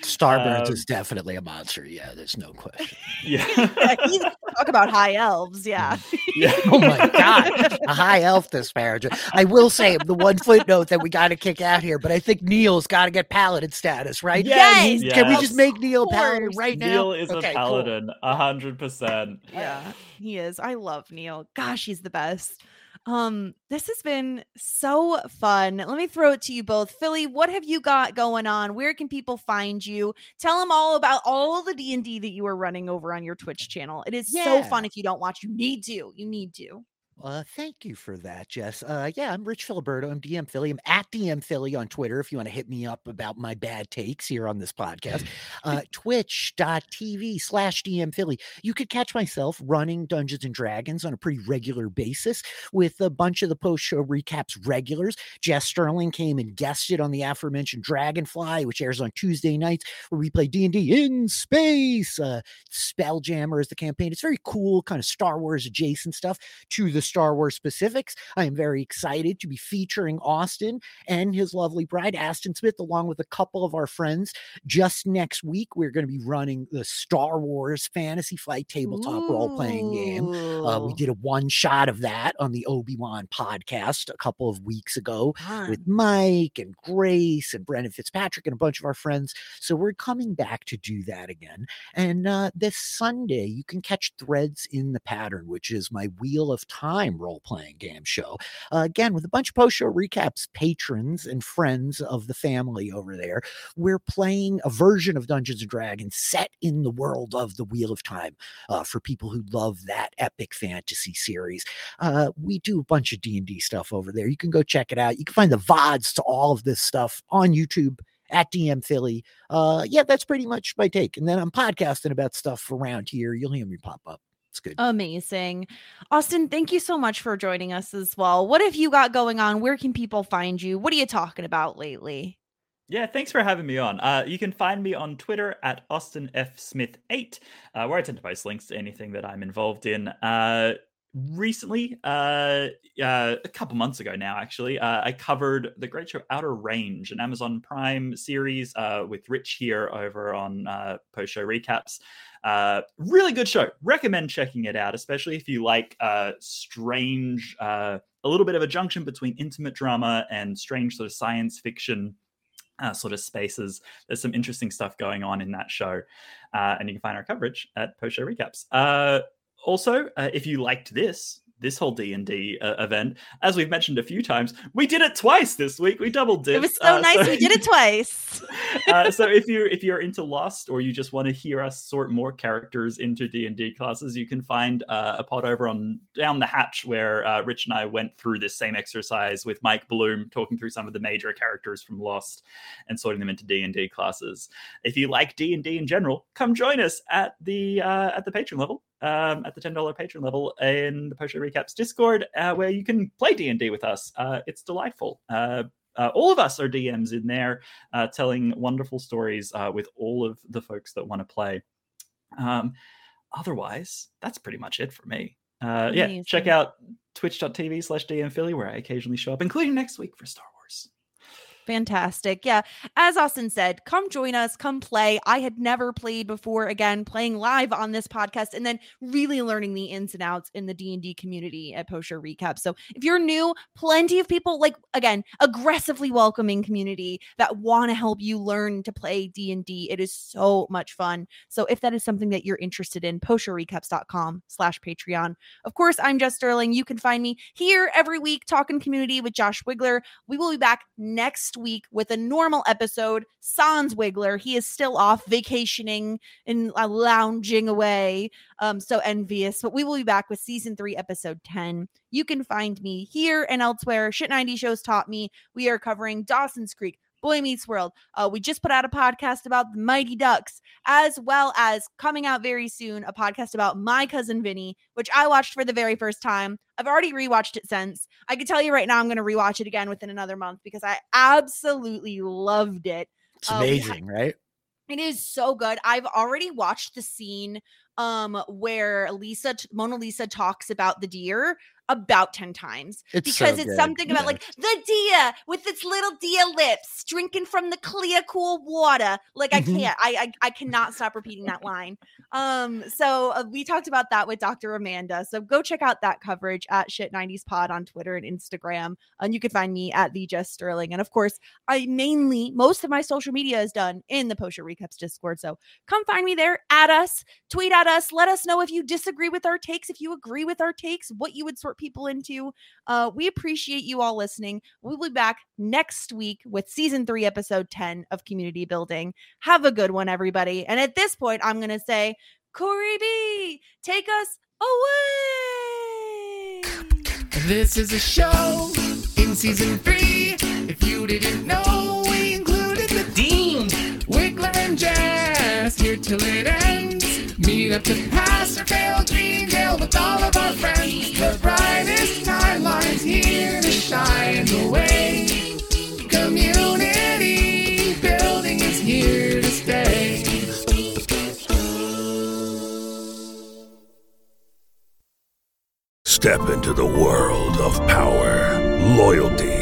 Starburns Um, is definitely a monster. Yeah, there's no question. yeah. yeah, talk about high elves. Yeah. yeah. Oh my god, a high elf disparaging. I will say the one footnote that we got to kick out here, but I think Neil's got to get paladin status, right? Yes, Can we just make Neil paladin course. right now? Neil is Okay, a paladin, a hundred percent. yeah he is i love neil gosh he's the best um this has been so fun. Let me throw it to you both. Philly what have you got going on? Where can people find you? Tell them all about all the d&d that you are running over on your twitch channel. It is so fun if you don't watch. You need to. You need to Uh, thank you for that, Jess. Uh, yeah, I'm Rich Filiberto. I'm DM Philly. I'm at DM Philly on Twitter if you want to hit me up about my bad takes here on this podcast. Uh, Twitch.tv slash DM Philly. You could catch myself running Dungeons and Dragons on a pretty regular basis with a bunch of the post show recaps regulars. Jess Sterling came and guested on the aforementioned Dragonfly, which airs on Tuesday nights, where we play D&D in space. Uh, Spelljammer is the campaign. It's very cool, kind of Star Wars adjacent stuff to the Star Wars specifics. I am very excited to be featuring Austin and his lovely bride, Aston Smith, along with a couple of our friends. Just next week, we're going to be running the Star Wars Fantasy Flight tabletop role playing game. Uh, we did a one shot of that on the Obi Wan podcast a couple of weeks ago with Mike and Grace and Brendan Fitzpatrick and a bunch of our friends. So we're coming back to do that again. And uh, this Sunday, you can catch Threads in the Pattern, which is my Wheel of Time role playing game show. Uh, again, with a bunch of post show recaps, patrons and friends of the family over there. We're playing a version of Dungeons and Dragons set in the world of the Wheel of Time uh, for people who love that epic fantasy series. Uh, we do a bunch of D&D stuff over there. You can go check it out. You can find the VODs to all of this stuff on YouTube at DM Philly. Uh, yeah, that's pretty much my take. And then I'm podcasting about stuff around here. You'll hear me pop up. It's good. Amazing. Austin, thank you so much for joining us as well. What have you got going on? Where can people find you? What are you talking about lately? Yeah, thanks for having me on. Uh, you can find me on Twitter at Austin F Smith eight, uh, where I tend to post links to anything that I'm involved in. Uh, recently, uh, uh, a couple months ago now, actually, uh, I covered the great show Outer Range, an Amazon Prime series uh, with Rich here over on uh, post show recaps. Uh, really good show. Recommend checking it out, especially if you like uh, strange, uh, a little bit of a junction between intimate drama and strange sort of science fiction uh, sort of spaces. There's some interesting stuff going on in that show, uh, and you can find our coverage at Post Show Recaps. Uh, also, uh, if you liked this, this whole D and D uh, event, as we've mentioned a few times, we did it twice this week. We double dipped. It was so uh, nice. we did it twice. uh, so if you if you're into Lost or you just want to hear us sort more characters into D and D classes, you can find uh, a pod over on Down the Hatch where uh, Rich and I went through this same exercise with Mike Bloom, talking through some of the major characters from Lost and sorting them into D and D classes. If you like D and D in general, come join us at the uh, at the patron level. Um, at the ten dollar patron level in the Post Show Recaps Discord, uh, where you can play D and D with us. Uh, it's delightful. Uh, uh, all of us are DMs in there, uh, telling wonderful stories uh, with all of the folks that want to play. Um, otherwise, that's pretty much it for me. Uh, yeah, check out twitch.tv slash DM Philly, where I occasionally show up, including next week for Star Wars. Fantastic. Yeah. As Austin said, come join us, come play. I had never played before again, playing live on this podcast and then really learning the ins and outs in the D&D community at Post Show Recap. So, if you're new, plenty of people like again, aggressively welcoming community that want to help you learn to play D&D. It is so much fun. So, if that is something that you're interested in, slash Patreon. Of course, I'm Jess Sterling. You can find me here every week talking community with Josh Wigler. We will be back next week with a normal episode. Sans Wigler, he is still off vacationing and uh, lounging away. Um, so envious, but we will be back with season three, episode 10. You can find me here and elsewhere. Shit 90 shows taught me. We are covering Dawson's Creek. Boy Meets World. Uh, we just put out a podcast about the Mighty Ducks, as well as coming out very soon, a podcast about My Cousin Vinny, which I watched for the very first time. I've already rewatched it since. I can tell you right now, I'm going to rewatch it again within another month because I absolutely loved it. It's ha- amazing, right? it is so good. I've already watched the scene um where Lisa Mona Lisa talks about the deer about 10 times It's so because it's good. something about Yeah. like the deer with its little deer lips drinking from the clear cool water. Like i Mhm. can't. I, I i cannot stop repeating that line. Um so uh, we talked about that with dr amanda. So go check out that coverage at shit 90s pod on twitter and instagram. And you can find me at the jess sterling. And of course i mainly most of my social media is done in the Post Show Recaps discord. So come find me there. At us. Tweet at us. Let us know if you disagree with our takes if you agree with our takes what you would sort people into uh we appreciate you all listening we'll be back next week with season 3 episode 10 of community building have a good one everybody and at this point i'm gonna say corey b take us away This is a show in season three. If you didn't know, we included the Dean, Wigler, and Jess here till it ends. Meet up to pass or fail, dream jail with all of our friends. The brightest timelines here to shine the way. Community building is here to stay. Step into the world of power, loyalty,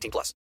18 plus.